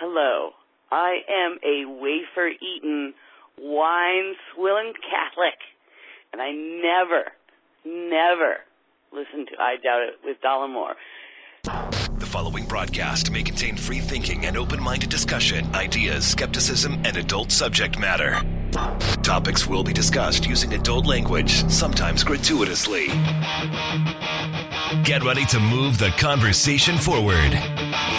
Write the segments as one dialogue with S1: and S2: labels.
S1: Hello. I am a wafer eating, wine swilling Catholic, and I never, never listen to I Doubt It with Dollemore.
S2: The following broadcast may contain free thinking and open minded discussion, ideas, skepticism, and adult subject matter. Topics will be discussed using adult language, sometimes gratuitously. Get ready to move the conversation forward.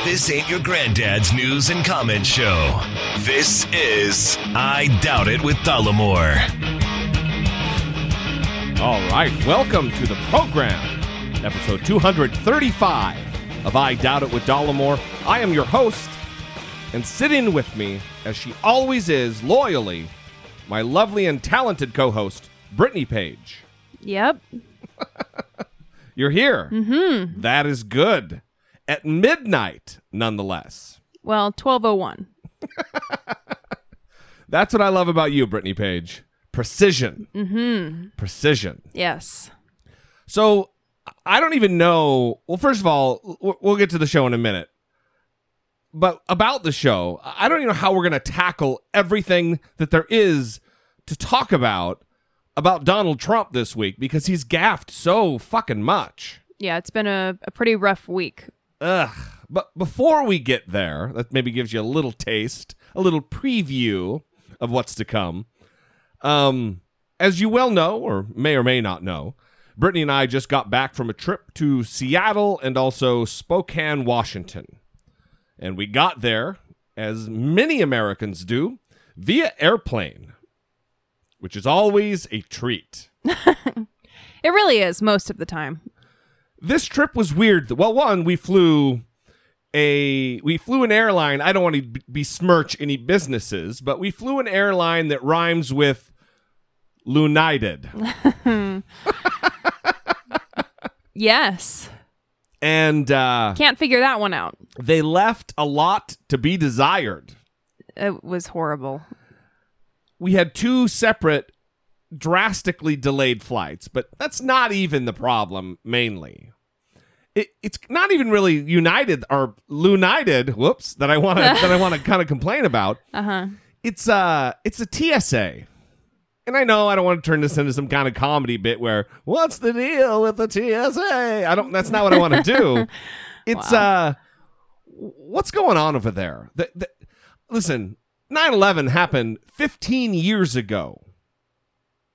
S2: This ain't your granddad's news and comment show. This is I Doubt It with Dollemore.
S3: All right, welcome to the program, episode 235 of I Doubt It with Dollemore. I am your host, and sitting with me, as she always is, loyally, my lovely and talented co host, Brittany Page.
S4: Yep.
S3: You're here. Mm-hmm. That is good. At midnight, nonetheless.
S4: Well, 1201.
S3: That's what I love about you, Brittany Page. Precision. Mm-hmm. Precision.
S4: Yes.
S3: So I don't even know. Well, first of all, we'll get to the show in a minute. But about the show, I don't even know how we're going to tackle everything that there is to talk about about Donald Trump this week because he's gaffed so fucking much.
S4: Yeah, it's been a, a pretty rough week.
S3: Ugh. But before we get there, that maybe gives you a little taste, a little preview of what's to come. Um, as you well know, or may or may not know, Brittany and I just got back from a trip to Seattle and also Spokane, Washington. And we got there, as many Americans do, via airplane, which is always a treat.
S4: It really is most of the time.
S3: This trip was weird. Well, one, we flew a we flew an airline. I don't want to besmirch any businesses, but we flew an airline that rhymes with Lunited.
S4: Yes.
S3: and uh,
S4: Can't figure that one out.
S3: they left a lot to be desired.
S4: It was horrible.
S3: We had two separate drastically delayed flights, but that's not even the problem mainly. It, it's not even really United or Lunited, whoops, that I want to that I want to kind of complain about.
S4: Uh huh.
S3: it's uh it's a TSA. And I know I don't want to turn this into some kind of comedy bit where what's the deal with the TSA? I don't that's not what I want to do. It's uh what's going on over there? The, the, listen, 9/11 happened 15 years ago.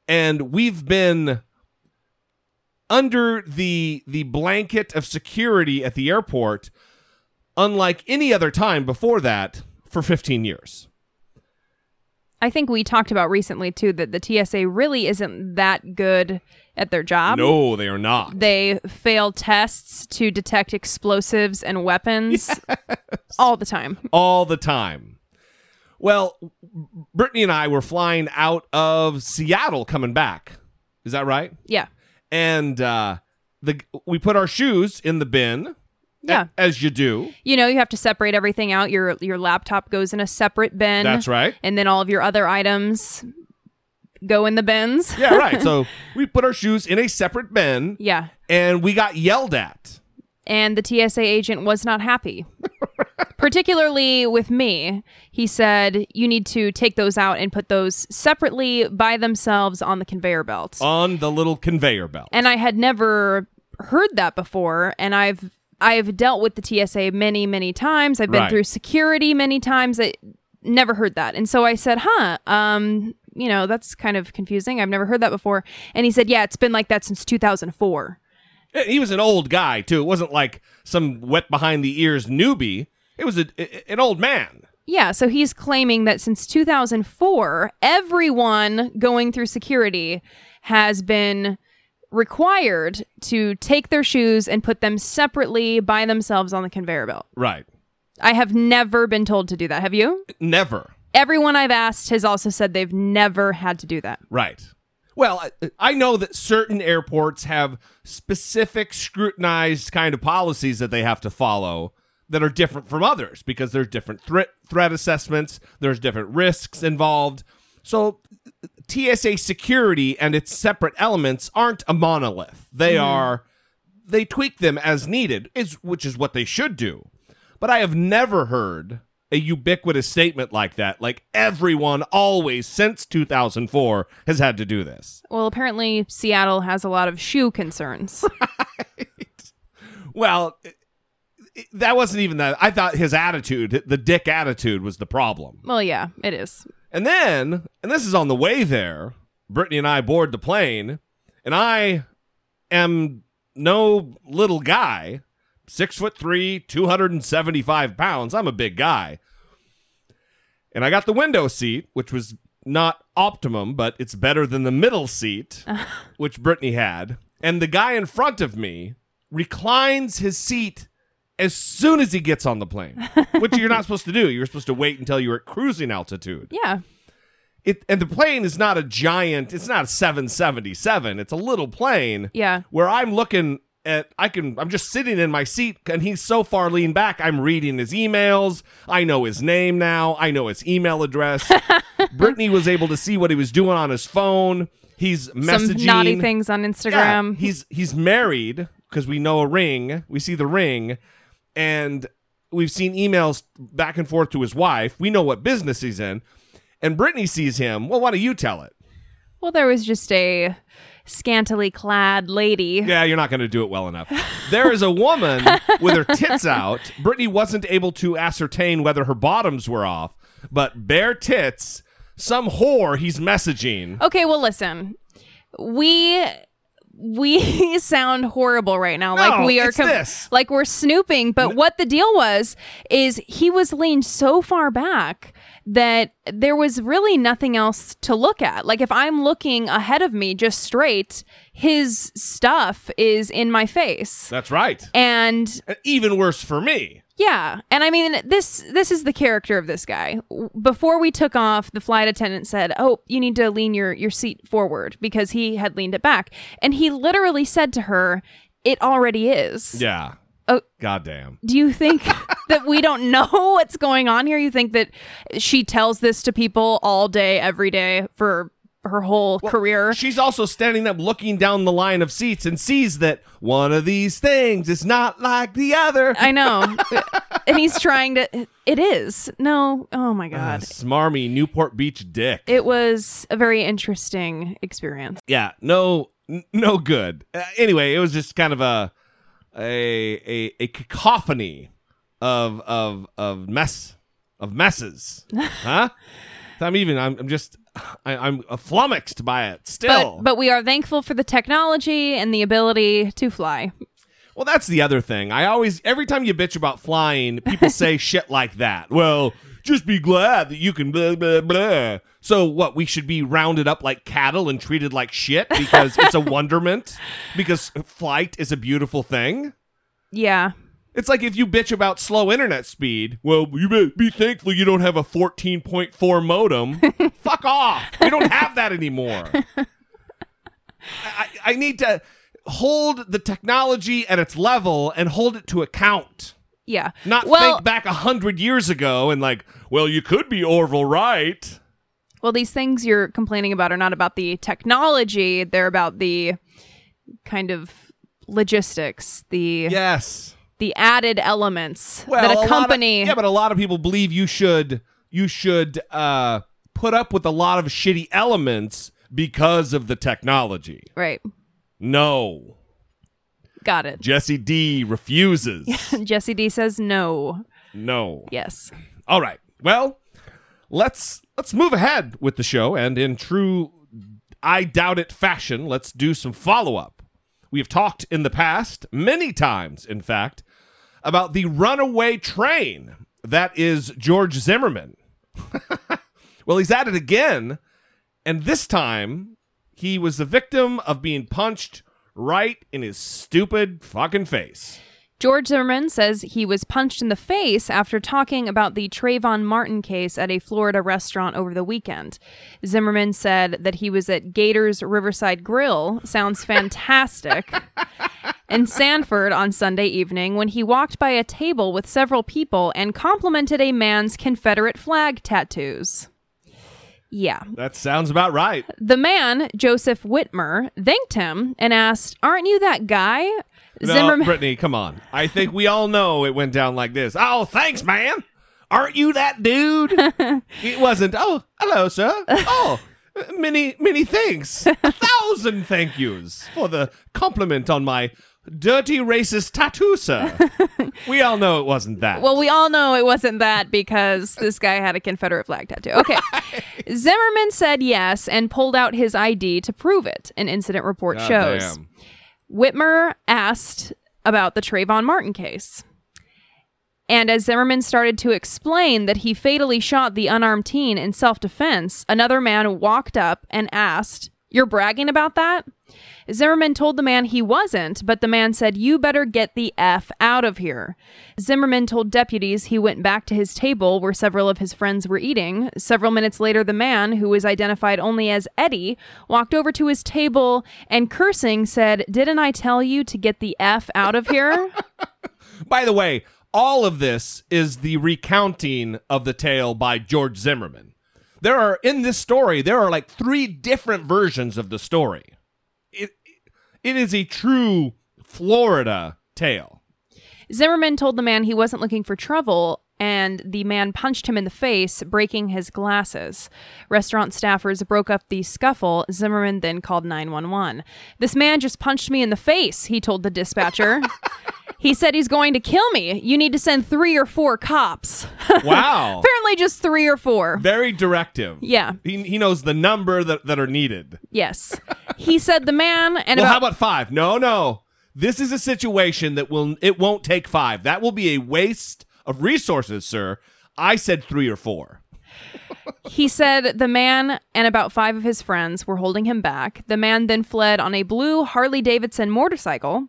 S3: And we've been under the the blanket of security at the airport unlike any other time before that for 15 years.
S4: I think we talked about recently, too, that the TSA really isn't that good at their job.
S3: no, they are not.
S4: They fail tests to detect explosives and weapons all the time.
S3: all the time. Well, Brittany and I were flying out of Seattle coming back. Is that right?
S4: Yeah.
S3: And uh, the we put our shoes in the bin. a-
S4: Yeah.
S3: as you do.
S4: You know, you have to separate everything out. Your your laptop goes in a separate bin.
S3: That's right.
S4: And then all of your other items go in the bins.
S3: Yeah, right. so we put our shoes in a separate bin,
S4: Yeah.
S3: and we got yelled at.
S4: And the TSA agent was not happy. Particularly with me. He said, you need to take those out and put those separately by themselves on the conveyor belt.
S3: on the little conveyor belt.
S4: and I had never heard that before and I've I've dealt with the TSA many many times. I've been
S3: Right.
S4: through security many times. I never heard that. And so I said, "Huh, um, you know, that's kind of confusing. I've never heard that before." And he said, "Yeah, it's been like that since 2004."
S3: He was an old guy too. It wasn't like some wet behind the ears newbie. It was a, a- an old man.
S4: Yeah, so he's claiming that since 2004, everyone going through security has been required to take their shoes and put them separately by themselves on the conveyor belt.
S3: Right.
S4: I have never been told to do that. Have you?
S3: Never.
S4: Everyone I've asked has also said they've never had to do that.
S3: Right. Well, I, I know that certain airports have specific scrutinized kind of policies that they have to follow that are different from others because there's different threat threat assessments, there's different risks involved. So TSA security and its separate elements aren't a monolith. They mm-hmm. are they tweak them as needed, is which is what they should do. But I have never heard a ubiquitous statement like that. Like everyone always since 2004 has had to do this.
S4: Well, apparently Seattle has a lot of shoe concerns.
S3: Well, it- it- that wasn't even that. I thought his attitude, the dick attitude, was the problem.
S4: well, yeah, it is.
S3: And then, and this is on the way there, Brittany and I board the plane, and I am no little guy, six foot three, 275 pounds. I'm a big guy. And I got the window seat, which was not optimum, but it's better than the middle seat, which Brittany had. And the guy in front of me reclines his seat as soon as he gets on the plane, which you're not supposed to do. You're supposed to wait until you're at cruising altitude
S4: Yeah.
S3: it and the plane is not a giant it's not a 777 it's a little plane
S4: Yeah.
S3: where i'm looking at i can i'm just sitting in my seat and he's so far leaned back i'm reading his emails i know his name now i know his email address brittany was able to see what he was doing on his phone he's messaging
S4: Some naughty things on
S3: Yeah,
S4: Instagram.
S3: he's he's married because we know a ring. We see the ring, and we've seen emails back and forth to his wife. We know what business he's in, and Brittany sees him. Well, why don't you tell it?
S4: well, there was just a scantily clad lady.
S3: Yeah, you're not going to do it well enough. There is a woman with her tits out. Brittany wasn't able to ascertain whether her bottoms were off, but bare tits. Some whore he's messaging.
S4: Okay, well, listen. We we sound horrible right now
S3: No,
S4: like we are
S3: this.
S4: like we're snooping but what the deal was is he was leaned so far back that there was really nothing else to look at like if i'm looking ahead of me just straight his stuff is in my face
S3: That's right.
S4: And
S3: even worse for me.
S4: Yeah, and I mean this this is the character of this guy. Before we took off, the flight attendant said, "Oh, you need to lean your your seat forward because he had leaned it back." And he literally said to her, "It already is."
S3: Yeah.
S4: Oh.
S3: Goddamn.
S4: Do you think that we don't know what's going on here? You think that she tells this to people all day every day for her whole career?
S3: She's also standing up looking down the line of seats and sees that one of these things is not like the other.
S4: I know. and he's trying to it is. No. Oh my
S3: Uh,
S4: god.
S3: smarmy Newport Beach dick.
S4: It was a very interesting experience.
S3: yeah, no n- no good. Uh, anyway, it was just kind of a a a, a cacophony of of of mess of messes. huh? I'm even I'm, I'm just I, I'm flummoxed by it still.
S4: But but we are thankful for the technology and the ability to fly.
S3: Well, that's the other thing. I always, every time you bitch about flying, people say shit like that. Well, just be glad that you can blah, blah, blah. So, what, we should be rounded up like cattle and treated like shit because it's a wonderment? Because flight is a beautiful thing?
S4: Yeah.
S3: It's like if you bitch about slow internet speed. Well, you better be thankful you don't have a 14.4 modem. Fuck off. We don't have that anymore. I, I need to hold the technology at its level and hold it to account.
S4: Yeah.
S3: Not
S4: well,
S3: think back a hundred years ago and like, well, you could be Orville Wright.
S4: well, these things you're complaining about are not about the technology. They're about the kind of logistics, the
S3: Yes.
S4: The added elements
S3: Well,
S4: that
S3: a lot of-
S4: accompany.
S3: yeah, but a lot of people believe you should you should uh, put up with a lot of shitty elements because of the technology.
S4: right.
S3: No,
S4: Got it.
S3: Jesse D refuses.
S4: Jesse D says no.
S3: no.
S4: Yes.
S3: All right. Well, let's let's move ahead with the show, and in true I doubt it fashion, let's do some follow up. We have talked in the past, many times, in fact, about the runaway train that is George Zimmerman. well, he's at it again, and this time he was the victim of being punched right in his stupid fucking face.
S4: George Zimmerman says he was punched in the face after talking about the Trayvon Martin case at a Florida restaurant over the weekend. Zimmerman said that he was at Gators Riverside Grill, sounds fantastic, in Sanford on Sunday evening when he walked by a table with several people and complimented a man's Confederate flag tattoos. Yeah.
S3: That sounds about right.
S4: The man, Joseph Whitmer, thanked him and asked, Aren't you that guy?
S3: No,
S4: Zimmerman.
S3: Brittany, come on. I think we all know it went down like this. Oh, thanks, man. Aren't you that dude? it wasn't, Oh, hello, sir. Oh, many, many thanks. A thousand thank yous for the compliment on my dirty racist tattoo, sir. we all know it wasn't that.
S4: Well, we all know it wasn't that because this guy had a Confederate flag tattoo. Okay. Zimmerman said yes and pulled out his ID to prove it, an incident report
S3: God
S4: shows.
S3: damn.
S4: Whitmer asked about the Trayvon Martin case. And as Zimmerman started to explain that he fatally shot the unarmed teen in self defense, another man walked up and asked, You're bragging about that? Zimmerman told the man he wasn't, but the man said, You better get the F out of here. Zimmerman told deputies he went back to his table where several of his friends were eating. Several minutes later, the man, who was identified only as Eddie, walked over to his table and cursing said, Didn't I tell you to get the F out of here?
S3: By the way, all of this is the recounting of the tale by George Zimmerman. There are in this story, there are like three different versions of the story. It it is a true Florida tale.
S4: Zimmerman told the man he wasn't looking for trouble, and the man punched him in the face, breaking his glasses. Restaurant staffers broke up the scuffle. Zimmerman then called 911. This man just punched me in the face, he told the dispatcher. he said he's going to kill me. You need to send three or four cops.
S3: Wow.
S4: Apparently, just three or four.
S3: Very directive.
S4: Yeah.
S3: He, he knows the number that, that are needed.
S4: Yes. He said the man and
S3: well,
S4: about
S3: how about five? No, no. This is a situation that will it won't take five. That will be a waste of resources, sir. I said three or four.
S4: He said the man and about five of his friends were holding him back. The man then fled on a blue Harley Davidson motorcycle.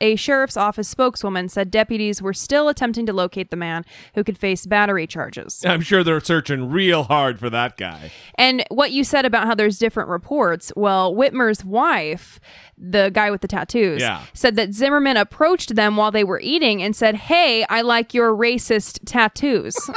S4: A sheriff's office spokeswoman said deputies were still attempting to locate the man who could face battery charges.
S3: I'm sure they're searching real hard for that guy.
S4: And what you said about how there's different reports, well, Whitmer's wife, the guy with the tattoos,
S3: Yeah.
S4: said that Zimmerman approached them while they were eating and said, Hey, I like your racist tattoos.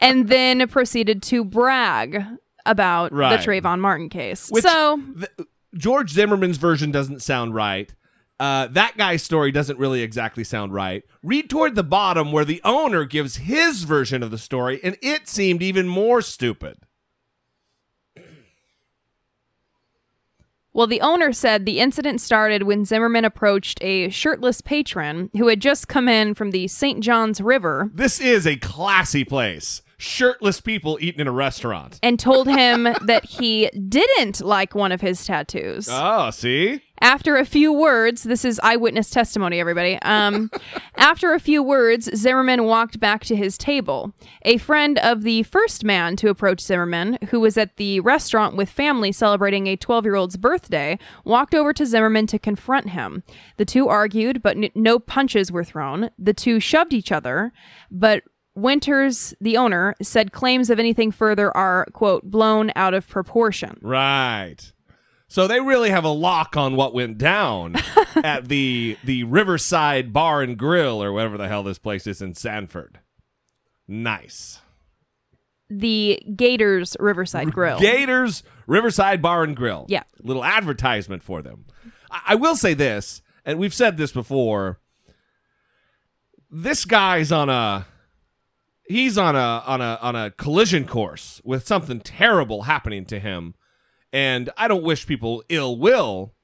S4: and then proceeded to brag about
S3: Right.
S4: the Trayvon Martin case.
S3: Which-
S4: so,
S3: Th- George Zimmerman's version doesn't sound right. Uh, that guy's story doesn't really exactly sound right. Read toward the bottom where the owner gives his version of the story, and it seemed even more stupid.
S4: well, the owner said the incident started when Zimmerman approached a shirtless patron who had just come in from the St. Johns River
S3: This is a classy place. Shirtless people eating in a restaurant.
S4: and told him that he didn't like one of his tattoos.
S3: Oh, see?
S4: After a few words, this is eyewitness testimony, everybody. Um, after a few words, Zimmerman walked back to his table. A friend of the first man to approach Zimmerman, who was at the restaurant with family celebrating a 12 year old's birthday, walked over to Zimmerman to confront him. The two argued, but n- no punches were thrown. The two shoved each other, but Winters, the owner, said claims of anything further are, quote, blown out of proportion.
S3: Right. So they really have a lock on what went down at the the Riverside Bar and Grill or whatever the hell this place is in Sanford. Nice.
S4: The Gators Riverside Grill.
S3: Gators Riverside Bar and Grill.
S4: Yeah.
S3: Little advertisement for them. I, I will say this, and we've said this before. This guy's on a he's on a on a on a collision course with something terrible happening to him. And I don't wish people ill will,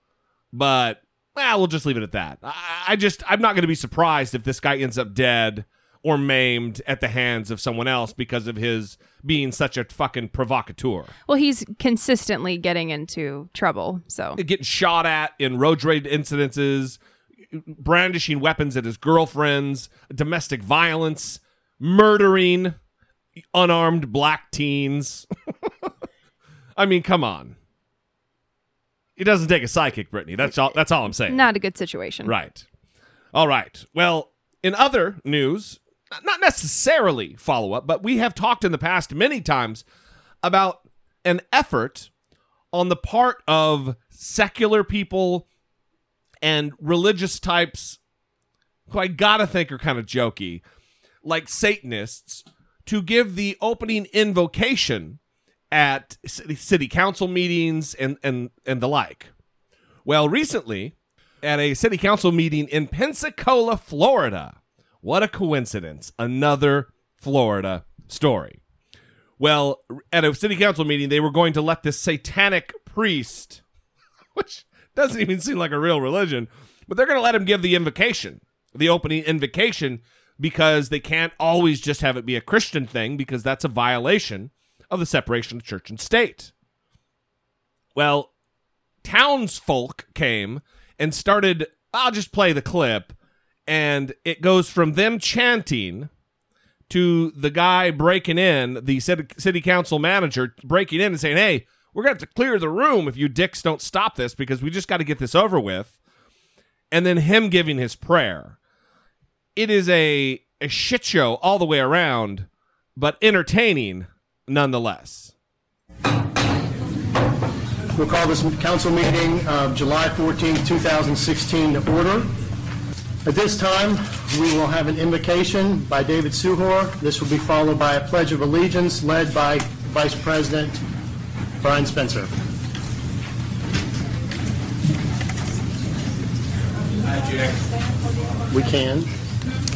S3: but well, we'll just leave it at that. I, I just I'm not going to be surprised if this guy ends up dead or maimed at the hands of someone else because of his being such a fucking provocateur.
S4: Well, he's consistently getting into trouble. So,
S3: Getting shot at in road rage incidences, brandishing weapons at his girlfriends, domestic violence, murdering unarmed black teens. I mean, come on. It doesn't take a psychic, Brittany. That's all. That's all I'm saying.
S4: not a good situation.
S3: Right. All right. Well, in other news, not necessarily follow up, but we have talked in the past many times about an effort on the part of secular people and religious types who I gotta think are kind of jokey, like Satanists, to give the opening invocation at city, council meetings and, and, and the like. Well, recently, at a city council meeting in Pensacola, Florida, What a coincidence. Another Florida story. Well, at a city council meeting, they were going to let this satanic priest, which doesn't even seem like a real religion, but they're going to let him give the invocation, the opening invocation, because they can't always just have it be a Christian thing because that's a violation of the separation of church and state. Well, townsfolk came and started, I'll just play the clip, and it goes from them chanting to the guy breaking in, the city, council manager breaking in and saying, hey, we're going to have to clear the room if you dicks don't stop this because we just got to get this over with. And then him giving his prayer. It is a, a shit show all the way around, but entertaining nonetheless.
S5: We'll call this council meeting of July 14, 2016 to order. At this time, we will have an invocation by David Suhor. This will be followed by a pledge of allegiance led by Vice President Brian Spencer. We can.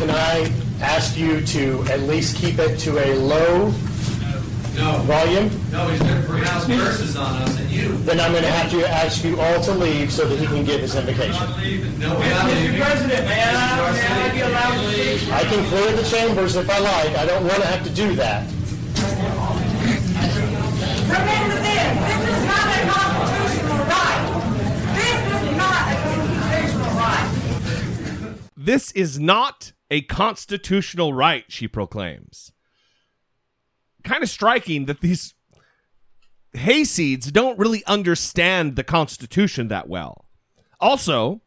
S5: can
S6: I
S5: ask you to at least keep it to a low
S7: No,
S5: volume?
S7: no, he's going to pronounce curses on us and you.
S5: Then I'm going to have to ask you all to leave so that he can give his invocation.
S7: No, we're not leaving. President, man, I be allowed to leave?
S5: I can clear the chambers if I like. I don't want to have to do that.
S8: Remember this, this is not a constitutional right. This is not a constitutional right.
S3: This is not a constitutional right, she proclaims. Kind of striking that these hayseeds don't really understand the Constitution that well. Also,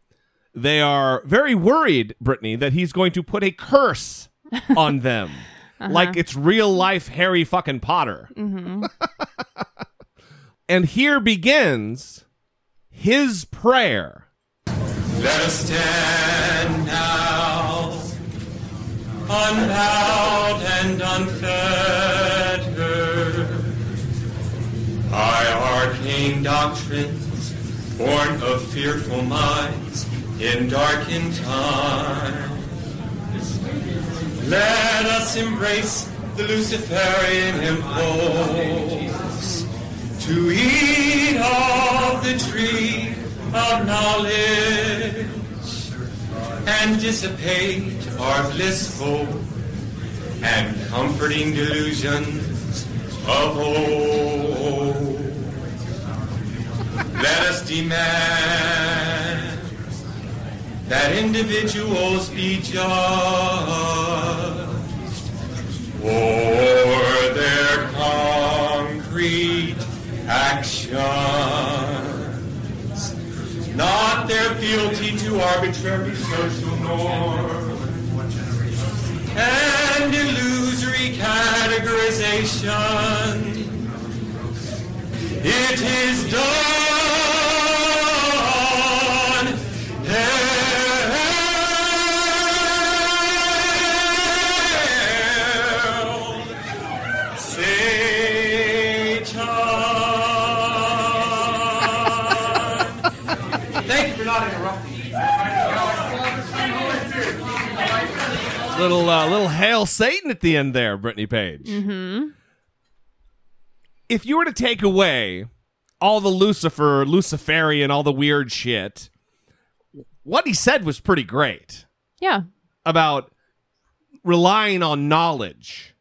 S3: they are very worried, Brittany, that he's going to put a curse on them. Uh-huh. Like it's real life Harry fucking Potter. Mm-hmm. and here begins his prayer.
S6: Let us stand now, unbowed and unfettered, by arcane doctrines born of fearful minds in darkened times. Let us embrace the Luciferian impulse to eat of the tree of knowledge and dissipate our blissful and comforting delusions of old. Let us demand that individuals be judged for their concrete actions, not their fealty to arbitrary social norms and illusory categorization. It is done.
S3: Little uh, little hail Satan at the end there, Brittany Page. Mm-hmm. If you were to take away all the Lucifer, Luciferian, all the weird shit, what he said was pretty great
S4: Yeah.
S3: about relying on knowledge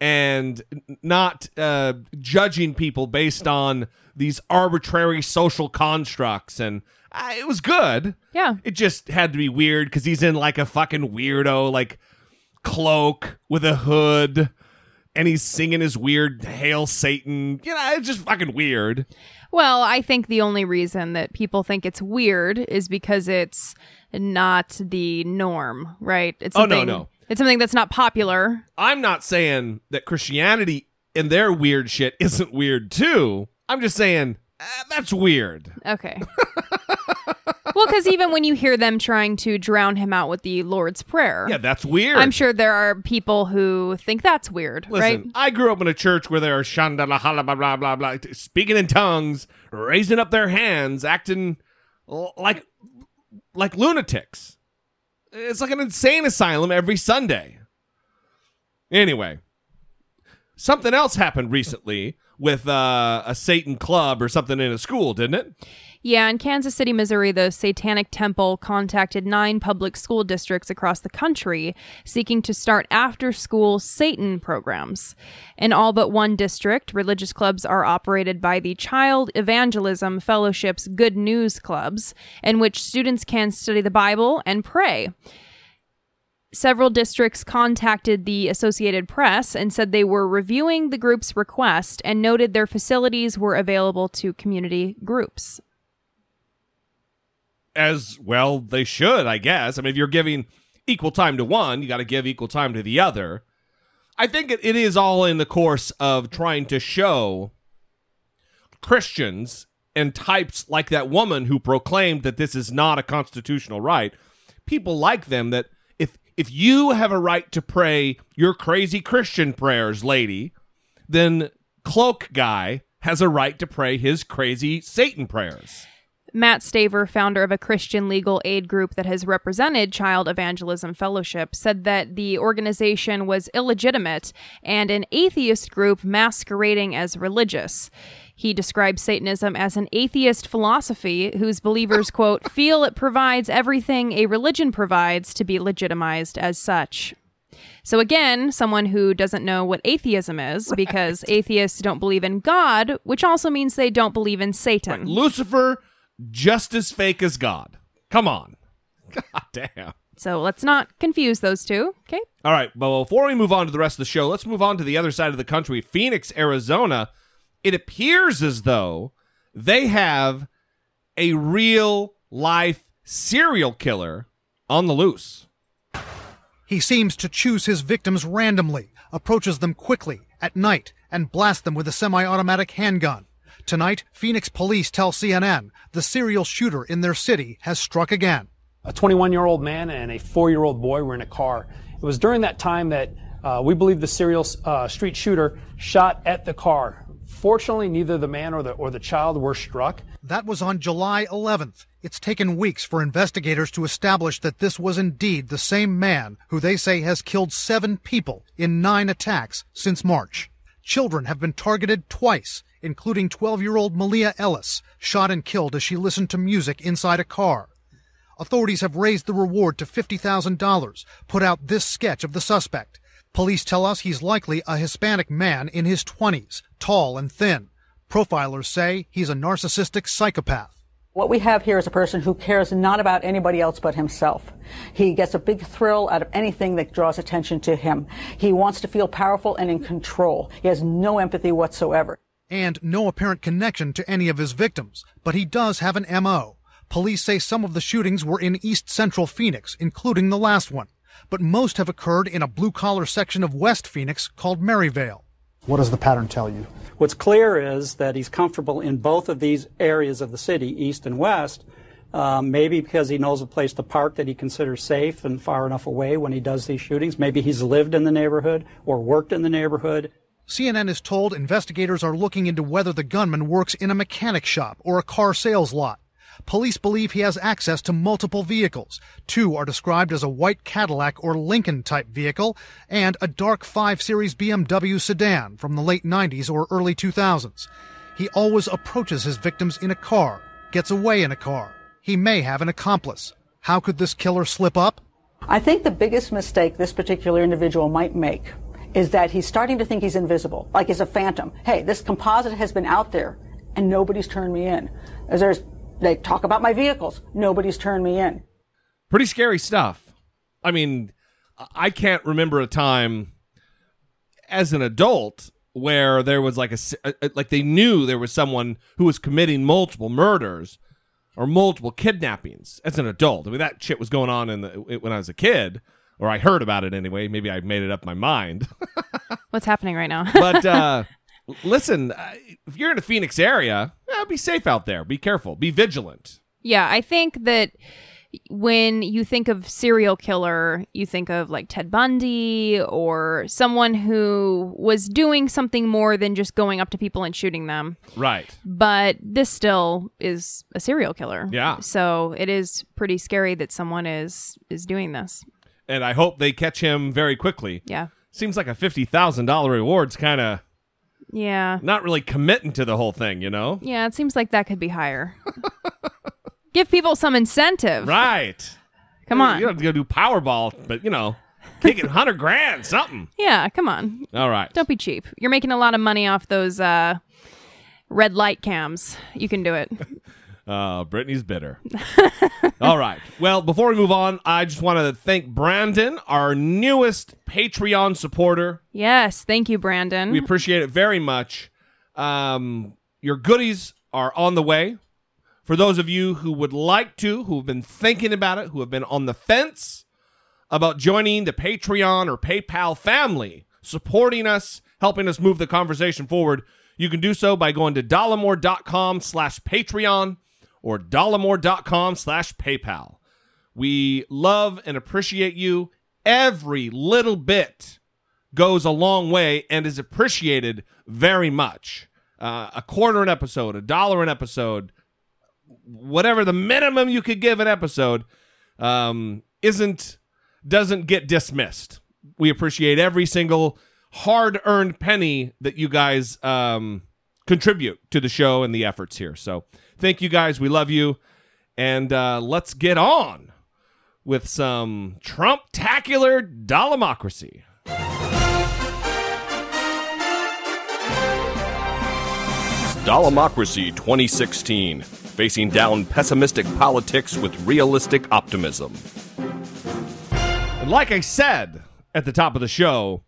S3: and not uh, judging people based on these arbitrary social constructs. And I, it was good.
S4: Yeah.
S3: It just had to be weird because he's in like a fucking weirdo like cloak with a hood, and he's singing his weird "Hail Satan." You know, it's just fucking weird.
S4: Well, I think the only reason that people think it's weird is because it's not the norm, right? It's
S3: Oh, no, no.
S4: It's something that's not popular.
S3: I'm not saying that Christianity and their weird shit isn't weird too. I'm just saying uh, that's weird.
S4: Okay. well, because even when you hear them trying to drown him out with the Lord's Prayer,
S3: Yeah, that's weird.
S4: I'm sure there are people who think that's weird,
S3: Listen,
S4: right?
S3: I grew up in a church where they are shandala hala blah blah blah blah, speaking in tongues, raising up their hands, acting like like lunatics. It's like an insane asylum every Sunday. Anyway, something else happened recently with uh, a Satan club or something in a school, didn't it?
S4: Yeah, in Kansas City, Missouri, the Satanic Temple contacted nine public school districts across the country seeking to start after school Satan programs. In all but one district, religious clubs are operated by the Child Evangelism Fellowship's Good News Clubs, in which students can study the Bible and pray. Several districts contacted the Associated Press and said they were reviewing the group's request and noted their facilities were available to community groups.
S3: as well they should, I guess. I mean, if you're giving equal time to one, you got to give equal time to the other. I think it, is all in the course of trying to show Christians and types like that woman who proclaimed that this is not a constitutional right. People like them that if you have a right to pray your crazy Christian prayers, lady, then cloak guy has a right to pray his crazy Satan prayers.
S4: Matt Staver, founder of a Christian legal aid group that has represented Child Evangelism Fellowship, said that the organization was illegitimate and an atheist group masquerading as religious. He described Satanism as an atheist philosophy whose believers, quote, feel it provides everything a religion provides to be legitimized as such. So again, someone who doesn't know what atheism is, because atheists don't believe in God, which also means they don't believe in Satan.
S3: Lucifer, just as fake as God. Come on. God damn.
S4: So let's not confuse those two. Okay.
S3: All right, but before we move on to the rest of the show, let's move on to the other side of the country, Phoenix, Arizona. It appears as though they have a real life serial killer on the loose.
S9: He seems to choose his victims randomly, approaches them quickly, at night, and blasts them with a semi automatic handgun. Tonight, Phoenix police tell CNN the serial shooter in their city has struck again.
S10: A 21 year old man and a four year old boy were in a car. It was during that time that uh, we believe the serial uh, street shooter shot at the car. Fortunately, neither the man or the, or the child were struck.
S9: That was on July 11th. It's taken weeks for investigators to establish that this was indeed the same man who they say has killed seven people in nine attacks since March. Children have been targeted twice, including 12 year old Maleah Ellis, shot and killed as she listened to music inside a car. Authorities have raised the reward to $50,000, put out this sketch of the suspect. Police tell us he's likely a Hispanic man in his 20s, tall and thin. Profilers say he's a narcissistic psychopath.
S11: What we have here is a person who cares not about anybody else but himself. He gets a big thrill out of anything that draws attention to him. He wants to feel powerful and in control. He has no empathy whatsoever.
S9: And no apparent connection to any of his victims, but he does have an MO. Police say some of the shootings were in east central Phoenix, including the last one, but most have occurred in a blue collar section of West Phoenix called Maryvale.
S12: What does the pattern tell you?
S13: What's clear is that he's comfortable in both of these areas of the city, east and west, um, maybe because he knows a place to park that he considers safe and far enough away when he does these shootings. Maybe he's lived in the neighborhood or worked in the neighborhood.
S9: CNN is told investigators are looking into whether the gunman works in a mechanic shop or a car sales lot. Police believe he has access to multiple vehicles. Two are described as a white Cadillac or Lincoln type vehicle and a dark 5 Series BMW sedan from the late 90s or early 2000s. He always approaches his victims in a car, gets away in a car. He may have an accomplice. How could this killer slip up?
S11: I think the biggest mistake this particular individual might make is that he's starting to think he's invisible, like he's a phantom. Hey, this composite has been out there and nobody's turned me in. As there's They talk about my vehicles. Nobody's turned me in.
S3: Pretty scary stuff. I mean, I can't remember a time as an adult where there was like a uh, uh, like they knew there was someone who was committing multiple murders or multiple kidnappings as an adult. I mean, that shit was going on in the when I was a kid, or I heard about it anyway. Maybe I made it up my mind.
S4: What's happening right now?
S3: but uh, listen, uh, if you're in the Phoenix area, uh, be safe out there. Be careful. Be vigilant.
S4: Yeah, I think that when you think of serial killer, you think of like Ted Bundy or someone who was doing something more than just going up to people and shooting them.
S3: Right.
S4: But this still is a serial killer.
S3: Yeah.
S4: So it is pretty scary that someone is is doing this.
S3: And I hope they catch him very quickly.
S4: Yeah.
S3: Seems like a fifty thousand dollar reward's kind of
S4: Yeah.
S3: not really committing to the whole thing, you know?
S4: Yeah, it seems like that could be higher. Give people some incentive.
S3: Right.
S4: Come on.
S3: You don't have to go do Powerball, but you know, kick it hundred grand, something.
S4: Yeah, come on.
S3: All right.
S4: Don't be cheap. You're making a lot of money off those uh, red light cams. You can do it.
S3: Uh, Brittany's bitter. All right. Well, before we move on, I just want to thank Brandon, our newest Patreon supporter.
S4: yes, thank you, Brandon.
S3: We appreciate it very much. Um, your goodies are on the way. For those of you who would like to, who have been thinking about it, who have been on the fence about joining the Patreon or PayPal family, supporting us, helping us move the conversation forward, you can do so by going to dollemore.com slash Patreon or dollemore.com slash PayPal. We love and appreciate you. Every little bit goes a long way and is appreciated very much. Uh, a quarter an episode, a dollar an episode, whatever the minimum you could give an episode, um, isn't doesn't get dismissed. We appreciate every single hard-earned penny that you guys um, contribute to the show and the efforts here. So thank you guys. We love you, and uh, let's get on with some Trump-tacular dollemocracy. Dollemocracy 2016, facing down pessimistic politics with realistic optimism. And like I said at the top of the show,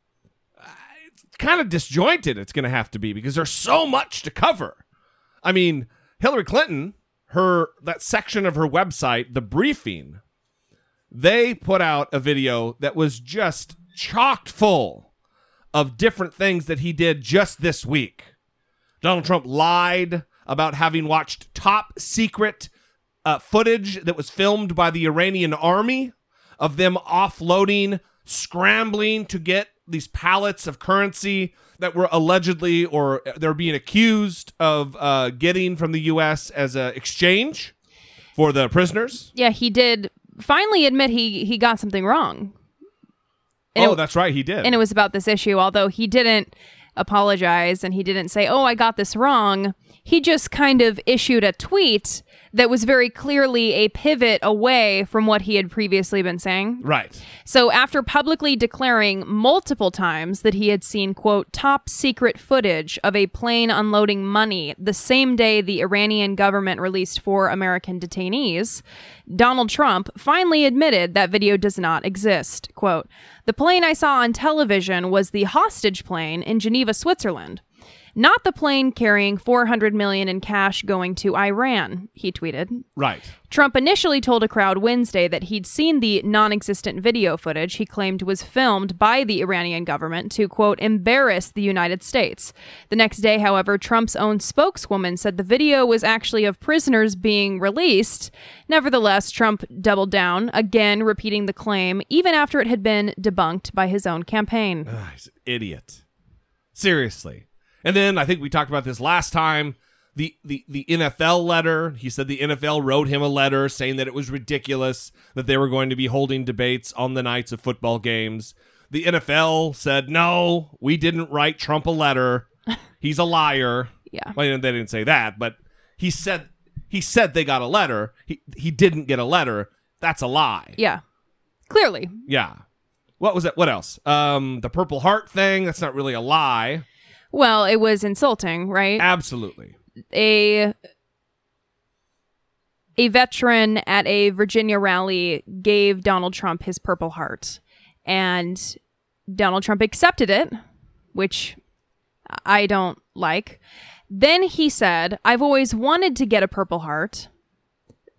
S3: it's kind of disjointed it's going to have to be because there's so much to cover. I mean, Hillary Clinton, her that section of her website, the briefing, they put out a video that was just chocked full of different things that he did just this week. Donald Trump lied about having watched top secret uh, footage that was filmed by the Iranian army of them offloading, scrambling to get these pallets of currency that were allegedly or they're being accused of uh, getting from the U.S. as an exchange for the prisoners.
S4: yeah, he did finally admit he he got something wrong. And
S3: oh,
S4: it-
S3: that's right, he did.
S4: and it was about this issue although he didn't apologize and he didn't say oh i got this wrong he just kind of issued a tweet that was very clearly a pivot away from what he had previously been saying.
S3: Right.
S4: so after publicly declaring multiple times that he had seen quote top secret footage of a plane unloading money the same day the iranian government released four american detainees donald trump finally admitted that video does not exist quote. The plane i saw on television was the hostage plane in geneva switzerland not the plane carrying 400 million in cash going to Iran, he tweeted.
S3: Right.
S4: Trump initially told a crowd Wednesday that he'd seen the non existent video footage he claimed was filmed by the Iranian government to, quote, embarrass the United States. The next day, however, Trump's own spokeswoman said the video was actually of prisoners being released. Nevertheless, Trump doubled down, again repeating the claim, even after it had been debunked by his own campaign.
S3: Ah, he's an idiot. Seriously. And then I think we talked about this last time. The, the the NFL letter. He said the NFL wrote him a letter saying that it was ridiculous that they were going to be holding debates on the nights of football games. The NFL said, "No, we didn't write Trump a letter. He's a liar."
S4: Yeah.
S3: Well, they didn't say that, but he said he said they got a letter. He he didn't get a letter. That's a lie.
S4: Yeah. Clearly.
S3: Yeah. What was it? What else? Um, the Purple Heart thing. That's not really a lie.
S4: Well, it was insulting, right?
S3: Absolutely.
S4: a a veteran at a Virginia rally gave Donald Trump his Purple Heart. And Donald Trump accepted it, which I don't like. Then he said, I've always wanted to get a Purple Heart.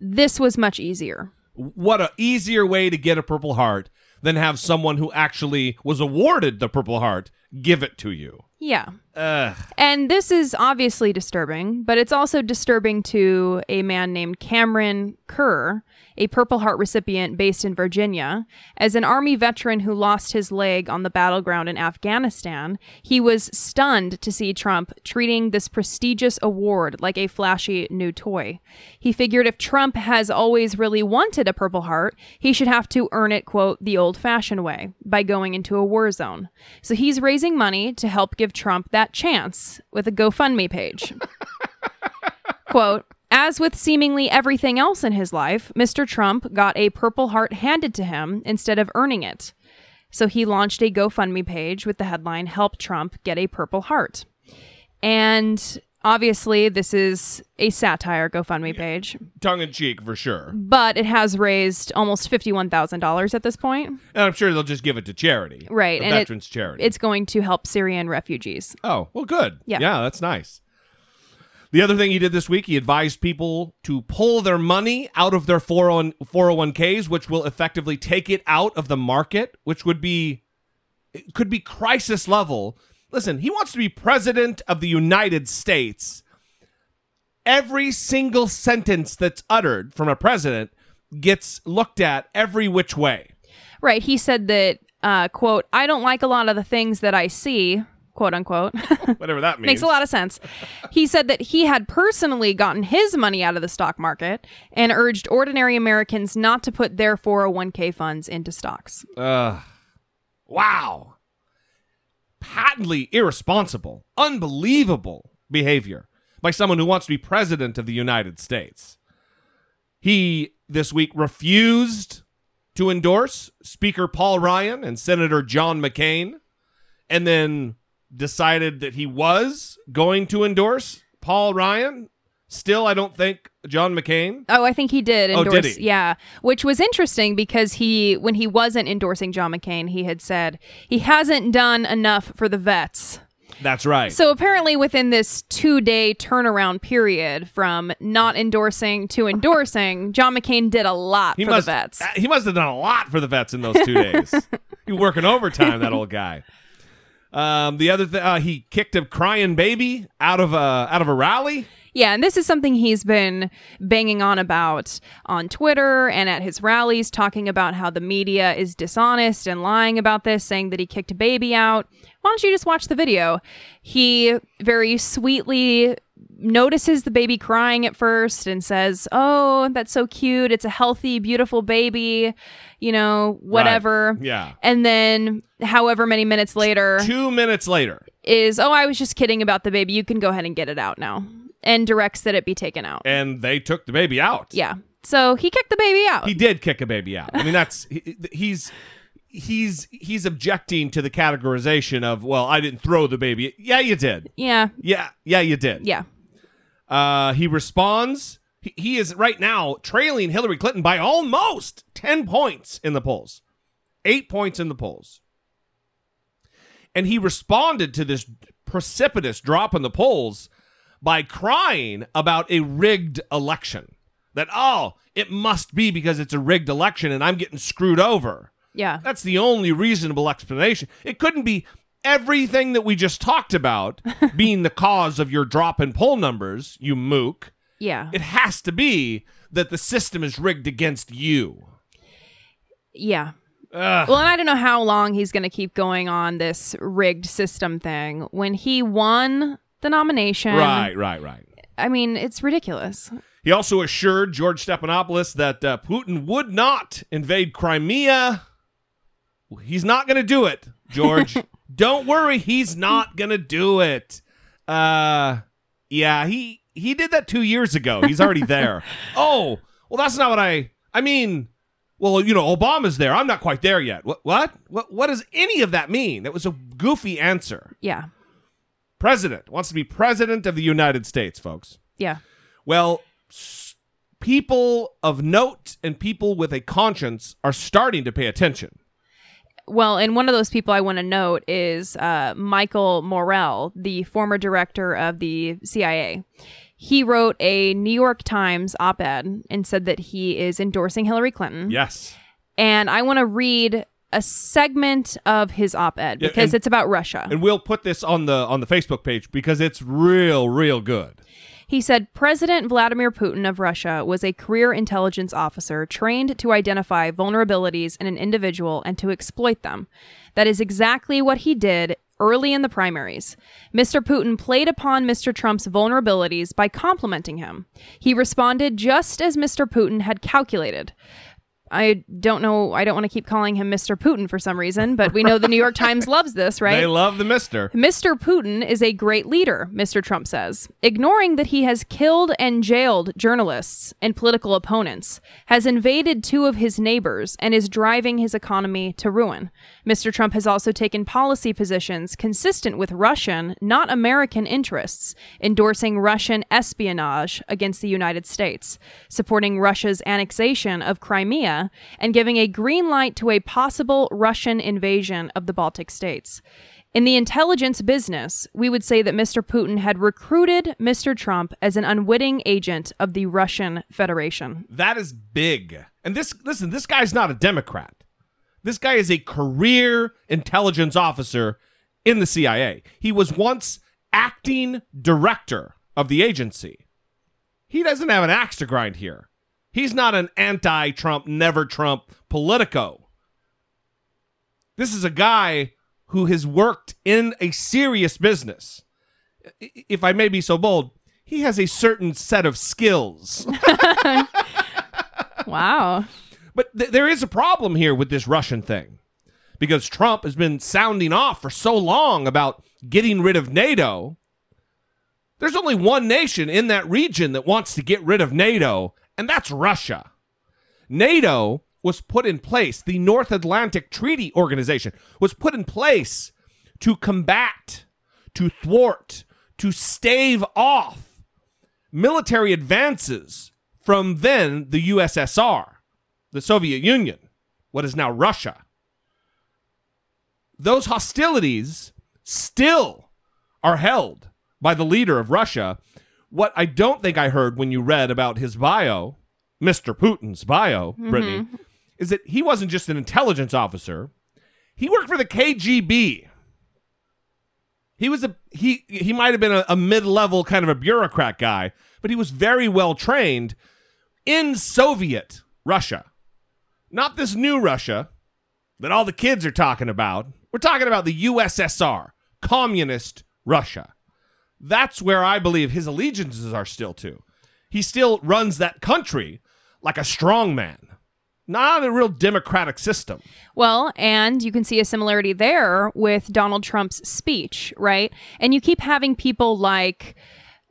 S4: This was much easier.
S3: What a easier way to get a Purple Heart than have someone who actually was awarded the Purple Heart give it to you.
S4: Yeah.
S3: Ugh.
S4: And this is obviously disturbing, but it's also disturbing to a man named Cameron Kerr, a Purple Heart recipient based in Virginia. As an Army veteran who lost his leg on the battleground in Afghanistan, he was stunned to see Trump treating this prestigious award like a flashy new toy. He figured if Trump has always really wanted a Purple Heart, he should have to earn it, quote, the old fashioned way, by going into a war zone. So he's raising money to help give Trump that chance with a GoFundMe page. Quote, as with seemingly everything else in his life, Mr. Trump got a Purple Heart handed to him instead of earning it. So he launched a GoFundMe page with the headline, Help Trump Get a Purple Heart. And obviously, this is a satire GoFundMe page,
S3: Tongue in cheek for sure.
S4: but it has raised almost $51,000 at this point.
S3: And I'm sure they'll just give it to charity.
S4: Right.
S3: The
S4: and it-
S3: veterans charity.
S4: It's going to help Syrian refugees.
S3: Oh, well, good.
S4: Yeah.
S3: Yeah, that's nice. The other thing he did this week, he advised people to pull their money out of their 401 401ks, which will effectively take it out of the market, which would be, could be crisis level. Listen, he wants to be president of the United States. Every single sentence that's uttered from a president gets looked at every which way.
S4: Right. He said that, uh, quote, I don't like a lot of the things that I see, quote unquote.
S3: Whatever that means.
S4: Makes a lot of sense. He said that he had personally gotten his money out of the stock market and urged ordinary Americans not to put their 401k funds into stocks.
S3: Ugh. wow. Patently irresponsible, unbelievable behavior by someone who wants to be president of the United States. He this week refused to endorse Speaker Paul Ryan and Senator John McCain, and then decided that he was going to endorse Paul Ryan. Still, I don't think John McCain.
S4: Oh, I think he did endorse.
S3: Oh, did he?
S4: Yeah, which was interesting because he, when he wasn't endorsing John McCain, he had said he hasn't done enough for the vets.
S3: That's right.
S4: So apparently, within this two-day turnaround period from not endorsing to endorsing, John McCain did a lot
S3: he
S4: for
S3: must
S4: the vets.
S3: he must have done a lot for the vets in those two days. he working overtime, that old guy. Um, the other thing, uh, he kicked a crying baby out of a out of a rally.
S4: Yeah, and this is something he's been banging on about on Twitter and at his rallies, talking about how the media is dishonest and lying about this, saying that he kicked a baby out. Why don't you just watch the video? He very sweetly notices the baby crying at first and says, Oh, that's so cute. It's a healthy, beautiful baby, you know, whatever.
S3: Right. Yeah.
S4: And then, however many minutes later,
S3: Two minutes later,
S4: is, Oh, I was just kidding about the baby. You can go ahead and get it out now. And directs that it be taken out.
S3: and they took the baby out.
S4: Yeah. So he kicked the baby out.
S3: He did kick a baby out. I mean, that's he, he's he's he's objecting to the categorization of well, I didn't throw the baby. Yeah, you did.
S4: yeah.
S3: Yeah, yeah, you did.
S4: Yeah.
S3: Uh, he responds. He, he is right now trailing Hillary Clinton by almost 10 points in the polls, eight points in the polls. And he responded to this precipitous drop in the polls by crying about a rigged election. That, oh, it must be because it's a rigged election and I'm getting screwed over.
S4: Yeah.
S3: That's the only reasonable explanation. It couldn't be everything that we just talked about being the cause of your drop in poll numbers, you mook.
S4: Yeah.
S3: It has to be that the system is rigged against you.
S4: Yeah.
S3: Ugh.
S4: Well, and I don't know how long he's going to keep going on this rigged system thing. When he won the nomination,
S3: right, right, right.
S4: I mean, it's ridiculous.
S3: He also assured George Stephanopoulos that uh, Putin would not invade Crimea. He's not going to do it, George. Don't worry, he's not to do it. Uh, yeah, he he did that two years ago. He's already there. oh, well, that's not what I. I mean, well, you know, Obama's there. I'm not quite there yet. What? What? What? What does any of that mean? That was a goofy answer.
S4: Yeah.
S3: President wants to be president of the United States, folks.
S4: Yeah.
S3: Well, s- people of note and people with a conscience are starting to pay attention.
S4: Well, and one of those people I want to note is uh, Michael Morell, the former director of the CIA. He wrote a New York Times op ed and said that he is endorsing Hillary Clinton.
S3: Yes.
S4: And I want to read a segment of his op ed
S3: Yeah,
S4: because
S3: and-
S4: it's about Russia.
S3: And we'll put this on the on the Facebook page because it's real, real good.
S4: He said President Vladimir Putin of Russia was a career intelligence officer trained to identify vulnerabilities in an individual and to exploit them. That is exactly what he did early in the primaries. Mr. Putin played upon Mr. Trump's vulnerabilities by complimenting him. He responded just as Mr. Putin had calculated. I don't know. I don't want to keep calling him Mr. Putin for some reason, but we know the New York Times loves this, right?
S3: They love the mister.
S4: Mr. Putin is a great leader, Mr. Trump says, ignoring that he has killed and jailed journalists and political opponents, has invaded two of his neighbors, and is driving his economy to ruin. Mr. Trump has also taken policy positions consistent with Russian, not American interests, endorsing Russian espionage against the United States, supporting Russia's annexation of Crimea, and giving a green light to a possible Russian invasion of the Baltic states. In the intelligence business, we would say that Mr. Putin had recruited Mr. Trump as an unwitting agent of the Russian Federation.
S3: That is big. And this listen, this guy's not a Democrat. This guy is a career intelligence officer in the CIA. He was once acting director of the agency. He doesn't have an axe to grind here. He's not an anti Trump, never Trump politico. This is a guy who has worked in a serious business. If I may be so bold, he has a certain set of skills.
S4: wow.
S3: But th- there is a problem here with this Russian thing because Trump has been sounding off for so long about getting rid of NATO. There's only one nation in that region that wants to get rid of NATO, and that's Russia. NATO was put in place, the North Atlantic Treaty Organization was put in place to combat, to thwart, to stave off military advances from then the USSR, the Soviet Union, what is now Russia. Those hostilities still are held by the leader of Russia. What I don't think I heard when you read about his bio, Mr. Putin's bio, mm-hmm. Brittany, is that he wasn't just an intelligence officer. He worked for the KGB. He was a he he might have been a, a mid-level kind of a bureaucrat guy, but he was very well trained in Soviet Russia. Not this new Russia that all the kids are talking about. We're talking about the USSR, communist Russia. That's where I believe his allegiances are still to. He still runs that country like a strong man, not a real democratic system.
S4: Well, and you can see a similarity there with Donald Trump's speech, right? And you keep having people like,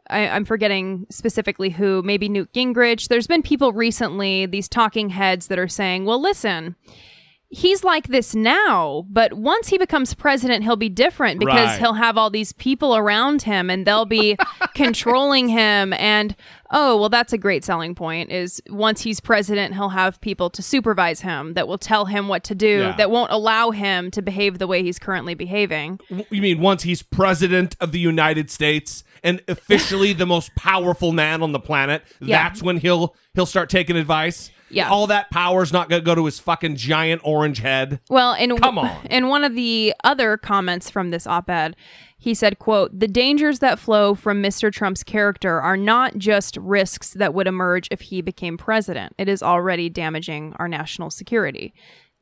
S4: I, I'm forgetting specifically who, maybe Newt Gingrich. There's been people recently, these talking heads that are saying, well, listen, he's like this now, but once he becomes president, he'll be different because
S14: Right.
S4: he'll have all these people around him and they'll be controlling him. And oh, well, that's a great selling point is once he's president, he'll have people to supervise him that will tell him what to do,
S3: Yeah.
S4: that won't allow him to behave the way he's currently behaving.
S3: You mean once he's president of the United States and officially the most powerful man on the planet,
S4: Yeah.
S3: that's when he'll he'll start taking advice?
S4: Yeah.
S3: All that power's not going to go to his fucking giant orange head.
S4: Well, and
S3: Come on.
S4: In one of the other comments from this op-ed, he said, "quote The dangers that flow from Mr. Trump's character are not just risks that would emerge if he became president. It is already damaging our national security."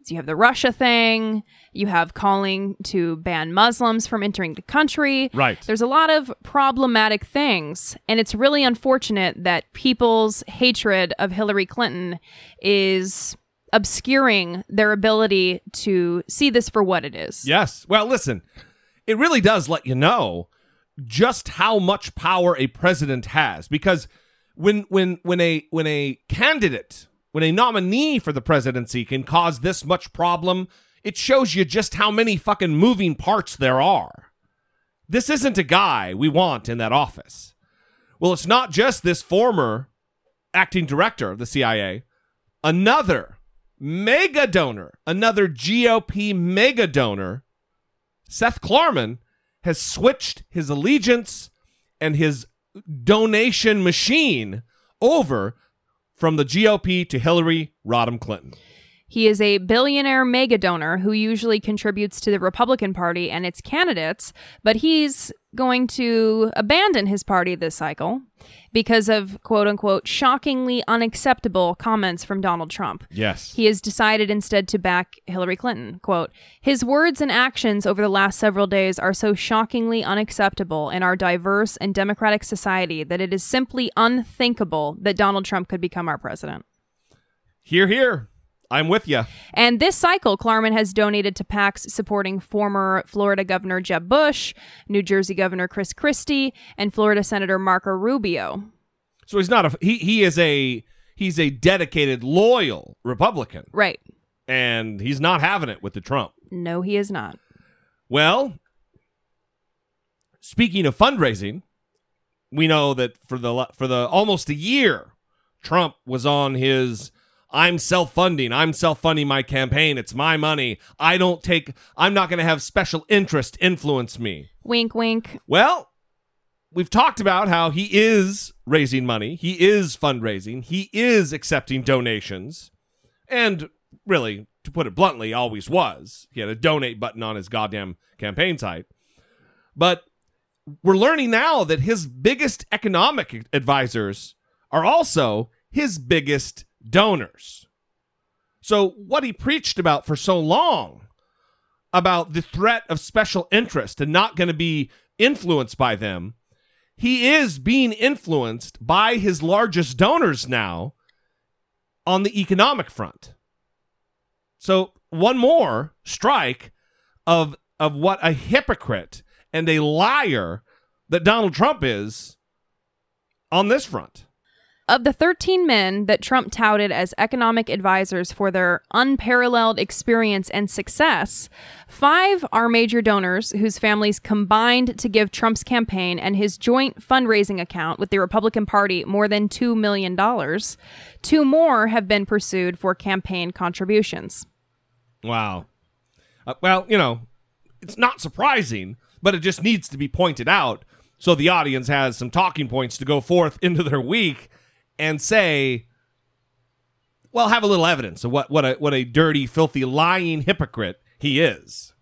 S4: So you have the Russia thing. You have calling to ban Muslims from entering the country.
S3: Right.
S4: There's a lot of problematic things, and it's really unfortunate that people's hatred of Hillary Clinton is obscuring their ability to see this for what it is.
S3: Yes. Well, listen, it really does let you know just how much power a president has because when when when a when a candidate, when a nominee for the presidency can cause this much problem, it shows you just how many fucking moving parts there are. This isn't a guy we want in that office. Well, it's not just this former acting director of the CIA, another mega donor, another GOP mega donor, Seth Klarman, has switched his allegiance and his donation machine over from the GOP to Hillary Rodham Clinton.
S4: He is a billionaire mega donor who usually contributes to the Republican Party and its candidates, but he's going to abandon his party this cycle because of quote unquote shockingly unacceptable comments from Donald Trump.
S3: Yes.
S4: He has decided instead to back Hillary Clinton. Quote, his words and actions over the last several days are so shockingly unacceptable in our diverse and democratic society that it is simply unthinkable that Donald Trump could become our president.
S3: Here, here. I'm with you.
S4: And this cycle, Klarman has donated to PACs supporting former Florida Governor Jeb Bush, New Jersey Governor Chris Christie, and Florida Senator Marco Rubio.
S3: So he's not a he. He is a he's a dedicated, loyal Republican,
S4: Right.
S3: and he's not having it with the Trump.
S4: No, he is not.
S3: Well, speaking of fundraising, we know that for the for the almost a year, Trump was on his I'm self-funding. I'm self-funding my campaign. It's my money. I don't take I'm not going to have special interest influence me.
S4: Wink, wink.
S3: Well, we've talked about how he is raising money. He is fundraising. He is accepting donations. And really, to put it bluntly, always was. He had a donate button on his goddamn campaign site. But we're learning now that his biggest economic advisors are also his biggest donors. So, what he preached about for so long about the threat of special interest and not going to be influenced by them, he is being influenced by his largest donors now on the economic front. So, one more strike of of what a hypocrite and a liar that Donald Trump is on this front.
S4: Of the 13 men that Trump touted as economic advisors for their unparalleled experience and success, five are major donors whose families combined to give Trump's campaign and his joint fundraising account with the Republican Party more than $2 million. Two more have been pursued for campaign contributions.
S3: Wow. Uh, well, you know, it's not surprising, but it just needs to be pointed out so the audience has some talking points to go forth into their week and say, well, have a little evidence of what, what a what a dirty, filthy, lying hypocrite he is.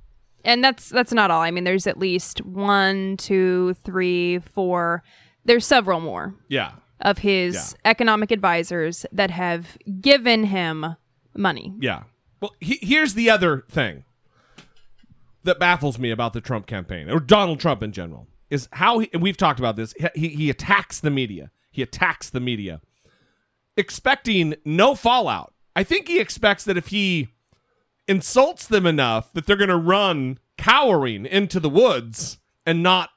S4: And that's that's not all. I mean, there's at least one, two, three, four. There's several more
S3: Yeah.
S4: of his economic advisors that have given him money.
S3: Yeah. Well, he, here's the other thing that baffles me about the Trump campaign or Donald Trump in general is how he, and we've talked about this. He, he attacks the media. He attacks the media, expecting no fallout. I think he expects that if he insults them enough that they're going to run cowering into the woods and not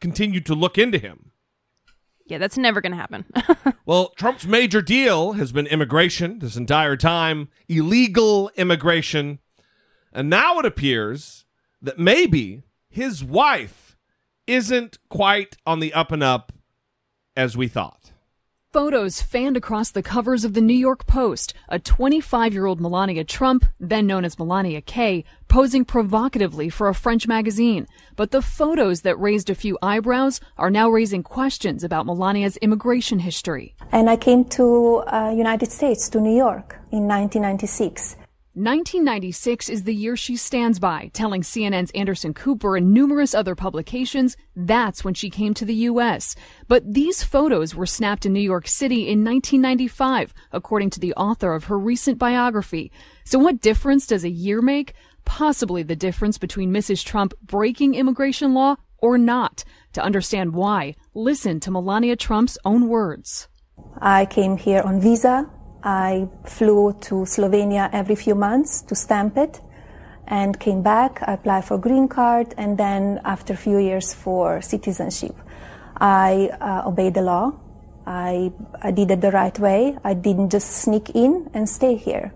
S3: continue to look into him.
S4: Yeah, that's never going to happen.
S3: Well, Trump's major deal has been immigration this entire time, illegal immigration. And now it appears that maybe his wife isn't quite on the up and up as we thought.
S14: Photos fanned across the covers of the New York Post. A 25 year old Melania Trump, then known as Melania K, posing provocatively for a French magazine. But the photos that raised a few eyebrows are now raising questions about Melania's immigration history.
S15: And I came to uh, United States, to New York in 1996.
S14: 1996 is the year she stands by, telling CNN's Anderson Cooper and numerous other publications that's when she came to the U.S. But these photos were snapped in New York City in 1995, according to the author of her recent biography. So what difference does a year make? Possibly the difference between Mrs. Trump breaking immigration law or not. To understand why, listen to Melania Trump's own words.
S15: I came here on visa. I flew to Slovenia every few months to stamp it and came back. I applied for green card and then after a few years for citizenship. I uh, obeyed the law. I, I did it the right way. I didn't just sneak in and stay here.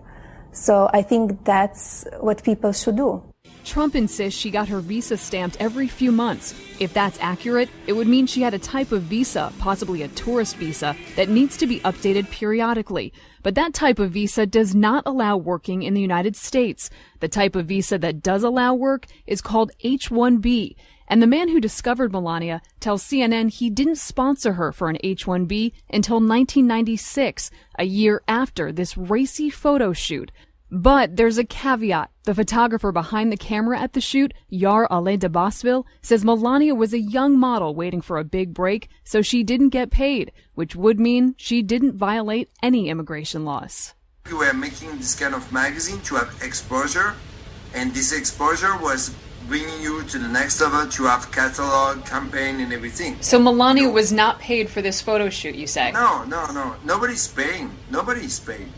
S15: So I think that's what people should do.
S14: Trump insists she got her visa stamped every few months. If that's accurate, it would mean she had a type of visa, possibly a tourist visa, that needs to be updated periodically. But that type of visa does not allow working in the United States. The type of visa that does allow work is called H-1B. And the man who discovered Melania tells CNN he didn't sponsor her for an H-1B until 1996, a year after this racy photo shoot. But there's a caveat. The photographer behind the camera at the shoot, Jarl Alé de Basseville, says Melania was a young model waiting for a big break, so she didn't get paid, which would mean she didn't violate any immigration laws.
S16: We were making this kind of magazine to have exposure, and this exposure was bringing you to the next level to have catalog, campaign, and everything.
S14: So Melania was not paid for this photo shoot, you say?
S16: No, no, no. Nobody's paying. Nobody's paying.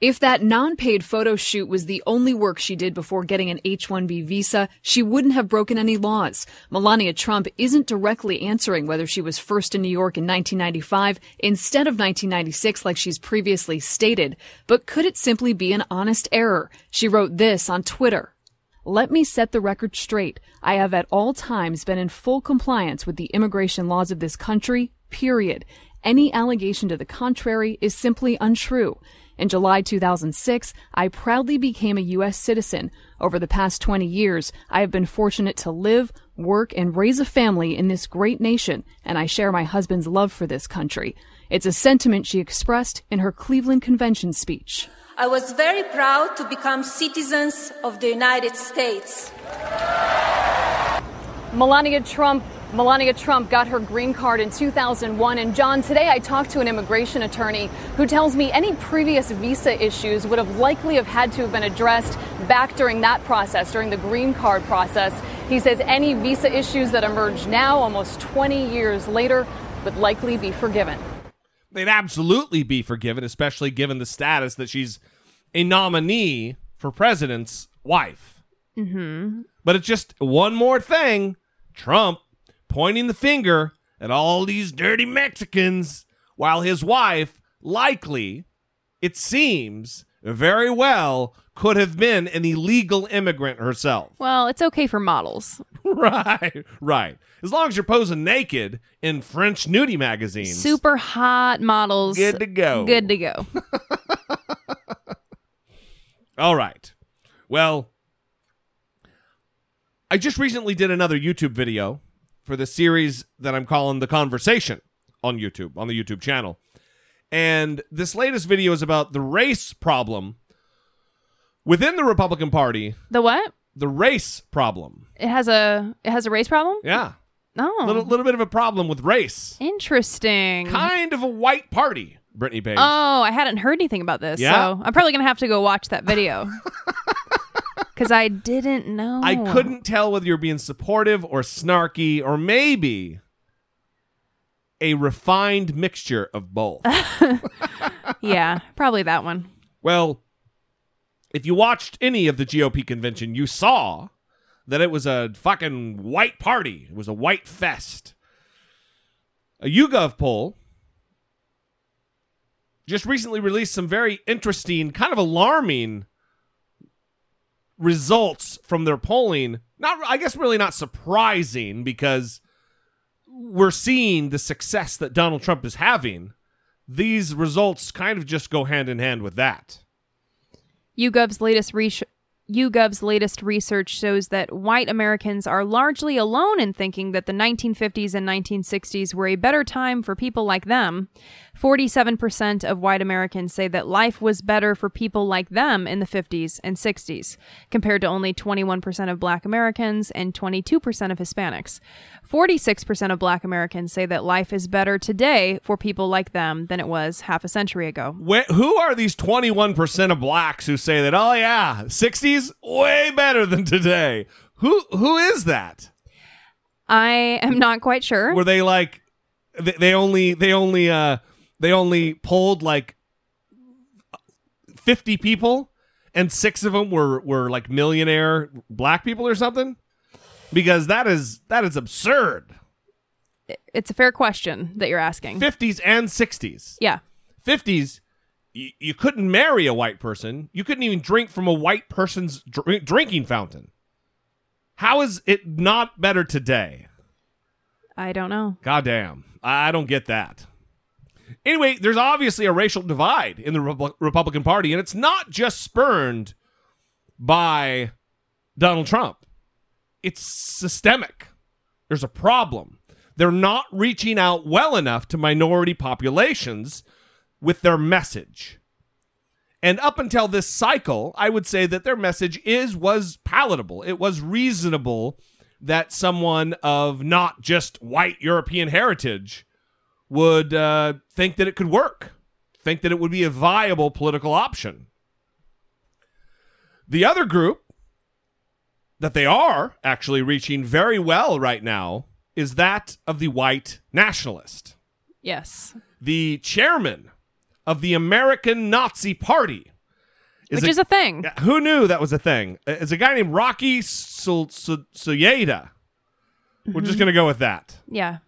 S14: If that non-paid photo shoot was the only work she did before getting an H-1B visa, she wouldn't have broken any laws. Melania Trump isn't directly answering whether she was first in New York in 1995 instead of 1996 like she's previously stated, but could it simply be an honest error? She wrote this on Twitter. Let me set the record straight. I have at all times been in full compliance with the immigration laws of this country, period. Any allegation to the contrary is simply untrue. In July 2006, I proudly became a U.S. citizen. Over the past 20 years, I have been fortunate to live, work, and raise a family in this great nation, and I share my husband's love for this country. It's a sentiment she expressed in her Cleveland Convention speech.
S17: I was very proud to become citizens of the United States.
S14: Melania Trump Melania Trump got her green card in 2001. And John, today I talked to an immigration attorney who tells me any previous visa issues would have likely have had to have been addressed back during that process, during the green card process. He says any visa issues that emerge now, almost 20 years later, would likely be forgiven.
S3: They'd absolutely be forgiven, especially given the status that she's a nominee for president's wife.
S4: Mm-hmm.
S3: But it's just one more thing. Trump pointing the finger at all these dirty Mexicans while his wife likely, it seems, very well could have been an illegal immigrant herself.
S4: Well, it's okay for models.
S3: right, right. As long as you're posing naked in French nudie magazines.
S4: Super hot models.
S3: Good to go.
S4: Good to go.
S3: All right. Well, I just recently did another YouTube video for the series that I'm calling The Conversation on YouTube, on the YouTube channel. And this latest video is about the race problem within the Republican Party.
S4: The what?
S3: The race problem.
S4: It has a it has a race problem?
S3: Yeah.
S4: Oh.
S3: Little little bit of a problem with race.
S4: Interesting.
S3: Kind of a white party, Brittany Page.
S4: Oh, I hadn't heard anything about this.
S3: Yeah?
S4: So I'm probably gonna have to go watch that video. Because I didn't know.
S3: I couldn't tell whether you're being supportive or snarky or maybe a refined mixture of both.
S4: yeah, probably that one.
S3: well, if you watched any of the GOP convention, you saw that it was a fucking white party. It was a white fest. A YouGov poll just recently released some very interesting, kind of alarming results from their polling. Not, I guess, really not surprising because we're seeing the success that Donald Trump is having. These results kind of just go hand in hand with that.
S4: YouGov's latest research. YouGov's latest research shows that white Americans are largely alone in thinking that the 1950s and 1960s were a better time for people like them. 47% of white Americans say that life was better for people like them in the 50s and 60s, compared to only 21% of black Americans and 22% of Hispanics. 46% of black Americans say that life is better today for people like them than it was half a century ago.
S3: Wh- who are these 21% of blacks who say that, oh, yeah, 60s, way better than today? Who Who is that?
S4: I am not quite sure.
S3: Were they like, they, they only, they only, uh, they only polled like 50 people and six of them were, were like millionaire black people or something? Because that is, that is absurd.
S4: It's a fair question that you're asking.
S3: 50s and 60s.
S4: Yeah.
S3: 50s, y- you couldn't marry a white person. You couldn't even drink from a white person's dr- drinking fountain. How is it not better today?
S4: I don't know.
S3: Goddamn. I I don't get that. Anyway, there's obviously a racial divide in the Repu- Republican Party, and it's not just spurned by Donald Trump, it's systemic. There's a problem. They're not reaching out well enough to minority populations with their message. And up until this cycle, I would say that their message is was palatable. It was reasonable that someone of not just white European heritage would uh, think that it could work, think that it would be a viable political option. The other group that they are actually reaching very well right now is that of the white nationalist.
S4: Yes.
S3: The chairman of the American Nazi Party.
S4: Which is a thing.
S3: Who knew that was a thing? Uh, It's a guy named Rocky Suhayda. We're just
S4: Mhm.
S3: going to go with that.
S4: Yeah.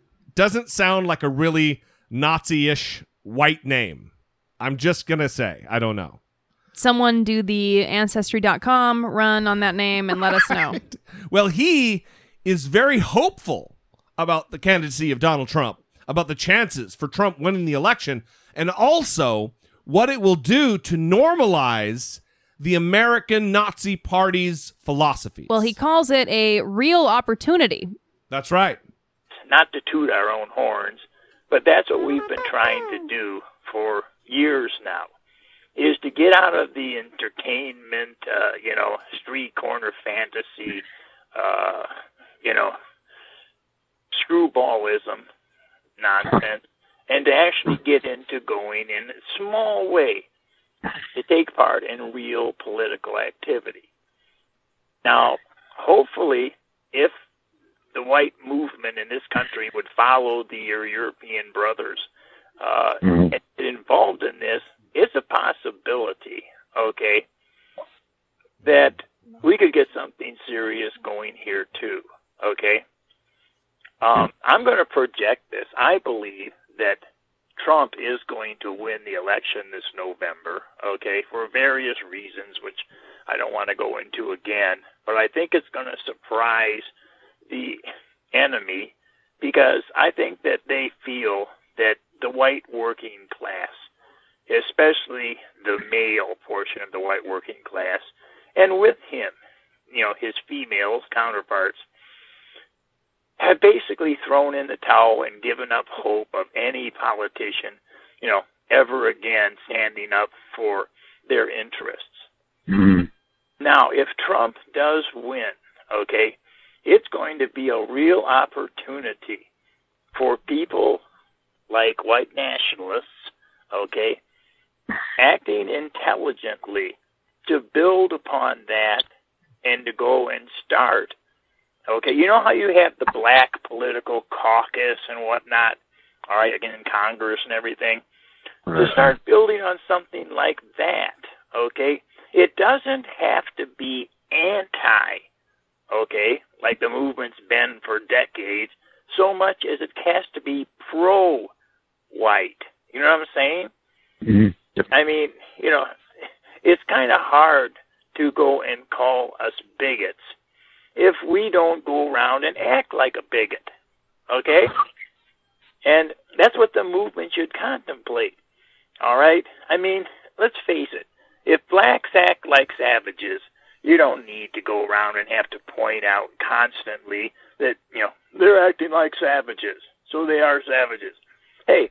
S3: Doesn't sound like a really Nazi ish white name. I'm just going to say. I don't know.
S4: Someone do the ancestry.com run on that name and let us know.
S3: Well, he is very hopeful about the candidacy of Donald Trump, about the chances for Trump winning the election, and also what it will do to normalize the American Nazi Party's philosophy.
S4: Well, he calls it a real opportunity.
S3: That's right.
S18: Not to toot our own horns, but that's what we've been trying to do for years now, is to get out of the entertainment, uh, you know, street corner fantasy, uh, you know, screwballism nonsense, and to actually get into going in a small way to take part in real political activity. Now, hopefully, if the white movement in this country would follow the European brothers uh, get involved in this, it's a possibility, okay, that we could get something serious going here too, okay? Um, I'm going to project this. I believe that Trump is going to win the election this November, okay, for various reasons, which I don't want to go into again, but I think it's going to surprise the enemy because I think that they feel that the white working class, especially the male portion of the white working class, and with him, you know, his females counterparts, have basically thrown in the towel and given up hope of any politician, you know, ever again standing up for their interests. Mm-hmm. Now, if Trump does win, okay, it's going to be a real opportunity for people like white nationalists, okay, acting intelligently to build upon that and to go and start. Okay, you know how you have the black political caucus and whatnot, all right, again in Congress and everything? To start building on something like that, okay? It doesn't have to be anti, okay, like the movement's been for decades, so much as it has to be pro white. You know what I'm saying? Mm-hmm. I mean, you know, it's kind of hard to go and call us bigots if we don't go around and act like a bigot. Okay? And that's what the movement should contemplate. All right? I mean, let's face it. If blacks act like savages, you don't need to go around and have to point out constantly that, you know, they're acting like savages. So they are savages. Hey,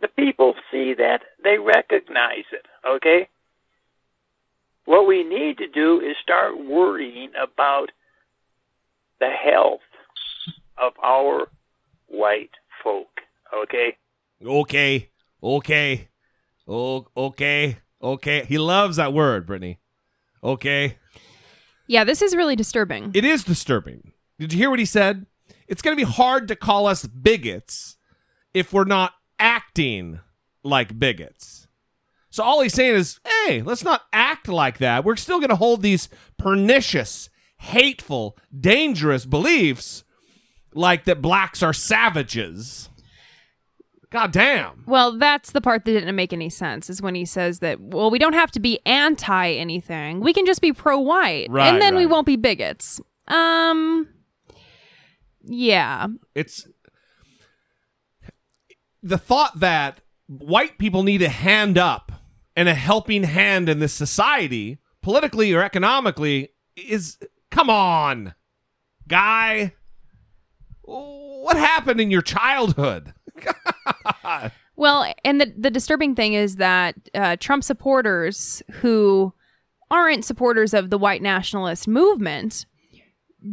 S18: the people see that, they recognize it, okay? What we need to do is start worrying about the health of our white folk, okay?
S3: Okay. Okay. Oh, okay. Okay. He loves that word, Brittany. Okay.
S4: Yeah, this is really disturbing.
S3: It is disturbing. Did you hear what he said? It's going to be hard to call us bigots if we're not acting like bigots. So all he's saying is, hey, let's not act like that. We're still going to hold these pernicious, hateful, dangerous beliefs like that blacks are savages. God damn.
S4: Well, that's the part that didn't make any sense is when he says that, well, we don't have to be anti anything. We can just be pro white.
S3: Right,
S4: and then we won't be bigots. Um. Yeah.
S3: It's the thought that white people need a hand up and a helping hand in this society, politically or economically, is come on, guy. What happened in your childhood?
S4: Well, and the the disturbing thing is that uh, Trump supporters who aren't supporters of the white nationalist movement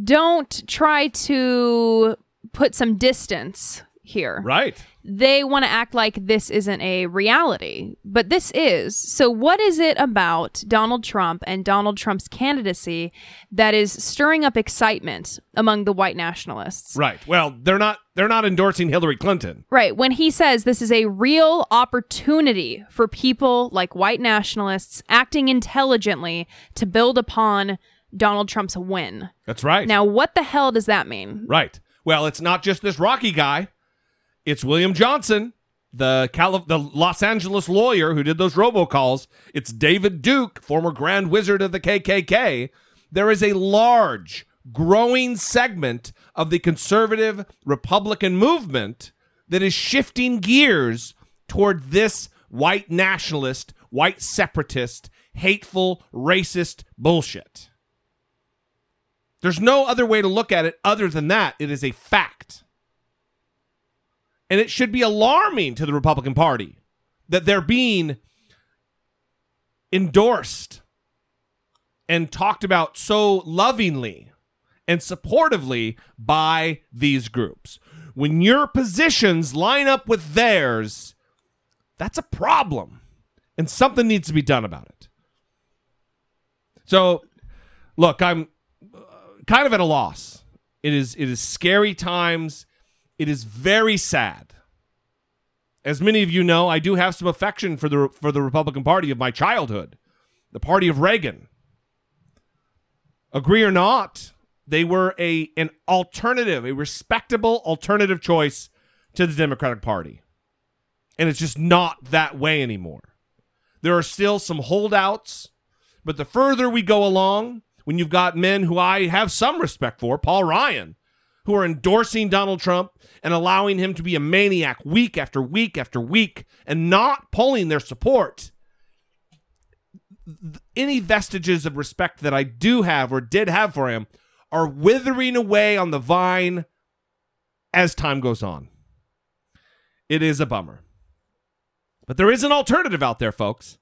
S4: don't try to put some distance here.
S3: Right.
S4: They want to act like this isn't a reality, but this is. So, what is it about Donald Trump and Donald Trump's candidacy that is stirring up excitement among the white nationalists?
S3: Right. Well, they're not they're not endorsing Hillary Clinton.
S4: Right. When he says this is a real opportunity for people like white nationalists acting intelligently to build upon Donald Trump's win.
S3: That's right.
S4: Now, what the hell does that mean?
S3: Right. Well, it's not just this Rocky guy. It's William Johnson, the the Los Angeles lawyer who did those robocalls. It's David Duke, former Grand Wizard of the KKK. There is a large, growing segment of the conservative Republican movement that is shifting gears toward this white nationalist, white separatist, hateful, racist bullshit. There's no other way to look at it other than that. It is a fact. And it should be alarming to the Republican Party that they're being endorsed and talked about so lovingly and supportively by these groups. When your positions line up with theirs, that's a problem. And something needs to be done about it. So, look, I'm uh, kind of at a loss. It is it is scary times. It is very sad. As many of you know, I do have some affection for the for the Republican Party of my childhood, the party of Reagan. Agree or not, they were a an alternative, a respectable alternative choice to the Democratic Party. And it's just not that way anymore. There are still some holdouts, but the further we go along, when you've got men who I have some respect for, Paul Ryan, who are endorsing Donald Trump and allowing him to be a maniac week after week after week and not pulling their support. Any vestiges of respect that I do have or did have for him are withering away on the vine as time goes on. It is a bummer. But there is an alternative out there, folks.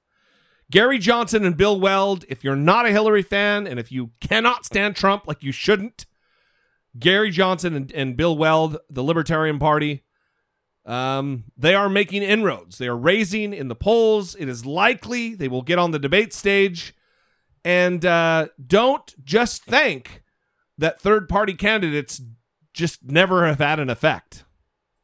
S3: Gary Johnson and Bill Weld, if you're not a Hillary fan and if you cannot stand Trump like you shouldn't, Gary Johnson and, and Bill Weld, the Libertarian Party, um, they are making inroads. They are raising in the polls. It is likely they will get on the debate stage. And uh, don't just think that third party candidates just never have had an effect.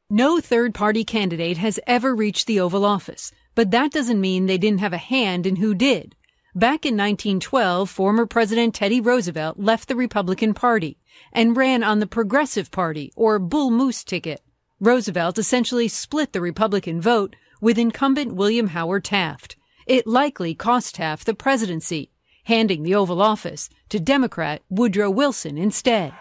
S19: No third party candidate has ever reached the Oval Office, but that doesn't mean they didn't have a hand in who did. Back in 1912, former President Teddy Roosevelt left the Republican Party and ran on the Progressive Party or Bull Moose ticket. Roosevelt essentially split the Republican vote with incumbent William Howard Taft. It likely cost Taft the presidency, handing the Oval Office to Democrat Woodrow Wilson instead.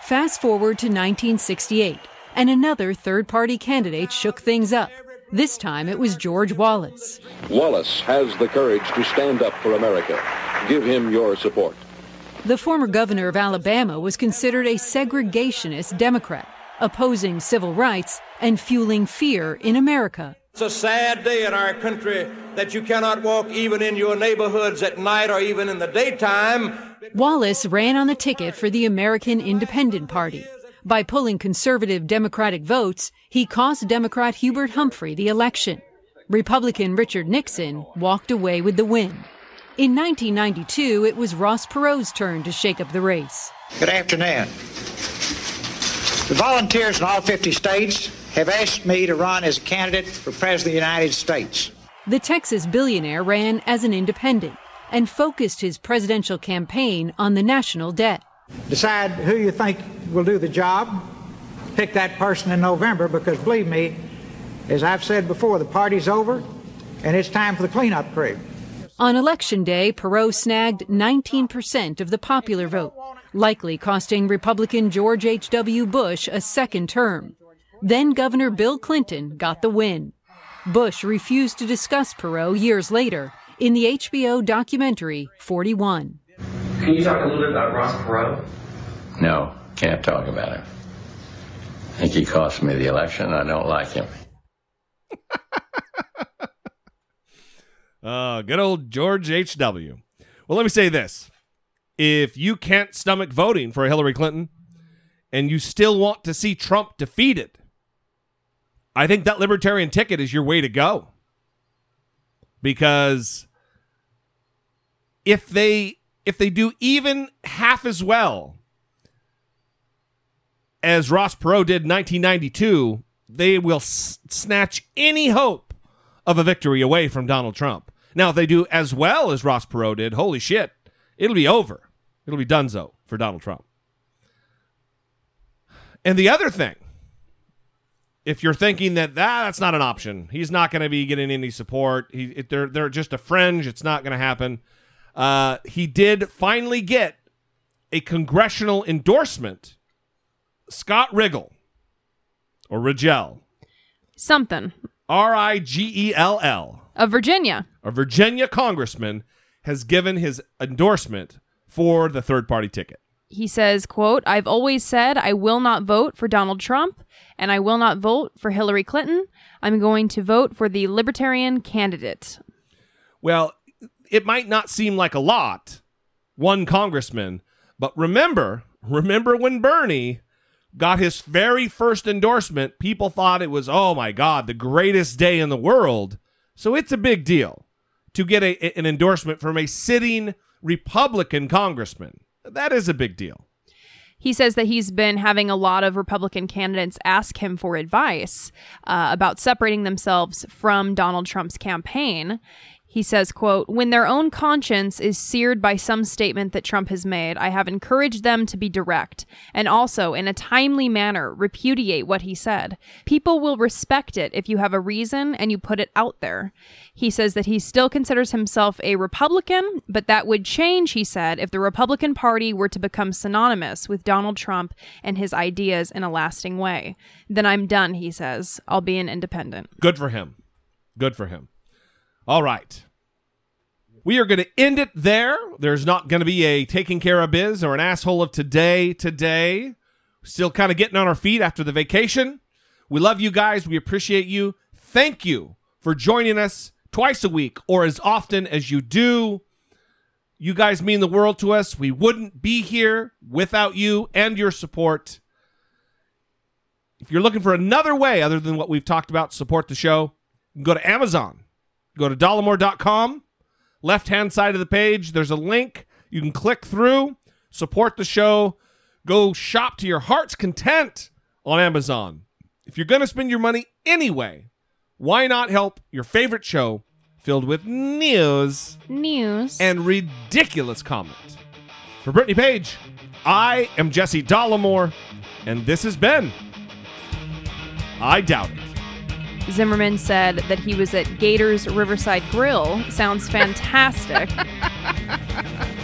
S19: Fast forward to 1968, and another third party candidate shook things up. This time it was George Wallace.
S20: Wallace has the courage to stand up for America. Give him your support.
S19: The former governor of Alabama was considered a segregationist Democrat, opposing civil rights and fueling fear in America.
S21: It's a sad day in our country that you cannot walk even in your neighborhoods at night or even in the daytime.
S19: Wallace ran on the ticket for the American Independent Party. By pulling conservative Democratic votes, he cost Democrat Hubert Humphrey the election. Republican Richard Nixon walked away with the win. In 1992, it was Ross Perot's turn to shake up the race.
S22: Good afternoon. The volunteers in all 50 states have asked me to run as a candidate for President of the United States.
S19: The Texas billionaire ran as an independent and focused his presidential campaign on the national debt.
S22: Decide who you think will do the job. Pick that person in November because, believe me, as I've said before, the party's over and it's time for the cleanup crew.
S19: On election day, Perot snagged 19% of the popular vote, likely costing Republican George H.W. Bush a second term. Then Governor Bill Clinton got the win. Bush refused to discuss Perot years later in the HBO documentary 41.
S23: Can you talk a little bit about Ross Perot?
S24: No, can't talk about him. I think he cost me the election. I don't like him.
S3: Uh, good old George H.W. Well, let me say this. If you can't stomach voting for Hillary Clinton and you still want to see Trump defeated, I think that libertarian ticket is your way to go. Because if they if they do even half as well as Ross Perot did in 1992, they will s- snatch any hope of a victory away from Donald Trump. Now, if they do as well as Ross Perot did, holy shit, it'll be over. It'll be donezo for Donald Trump. And the other thing, if you're thinking that ah, that's not an option, he's not going to be getting any support. He, they're they're just a fringe. It's not going to happen. Uh, he did finally get a congressional endorsement. Scott Riggle or Rigel,
S4: Something.
S3: R I G E L L,
S4: Of Virginia.
S3: a Virginia congressman, has given his endorsement for the third party ticket.
S4: He says, quote, I've always said I will not vote for Donald Trump and I will not vote for Hillary Clinton. I'm going to vote for the libertarian candidate.
S3: Well, it might not seem like a lot, one congressman, but remember, remember when Bernie got his very first endorsement, people thought it was, oh my God, the greatest day in the world. So it's a big deal to get a, an endorsement from a sitting Republican congressman. That is a big deal.
S4: He says that he's been having a lot of Republican candidates ask him for advice uh, about separating themselves from Donald Trump's campaign. He says, quote, when their own conscience is seared by some statement that Trump has made, I have encouraged them to be direct and also in a timely manner repudiate what he said. People will respect it if you have a reason and you put it out there. He says that he still considers himself a Republican, but that would change, he said, if the Republican Party were to become synonymous with Donald Trump and his ideas in a lasting way. Then I'm done, he says. I'll be an independent.
S3: Good for him. Good for him. All right. We are going to end it there. There's not going to be a taking care of biz or an asshole of today today. Still kind of getting on our feet after the vacation. We love you guys. We appreciate you. Thank you for joining us twice a week or as often as you do. You guys mean the world to us. We wouldn't be here without you and your support. If you're looking for another way other than what we've talked about support the show, go to Amazon. Go to dollemore.com. Left hand side of the page, there's a link. You can click through, support the show, go shop to your heart's content on Amazon. If you're going to spend your money anyway, why not help your favorite show filled with news,
S4: news,
S3: and ridiculous comment? For Brittany Page, I am Jesse Dollemore, and this has been I Doubt It.
S4: Zimmerman said that he was at Gators Riverside Grill. Sounds fantastic.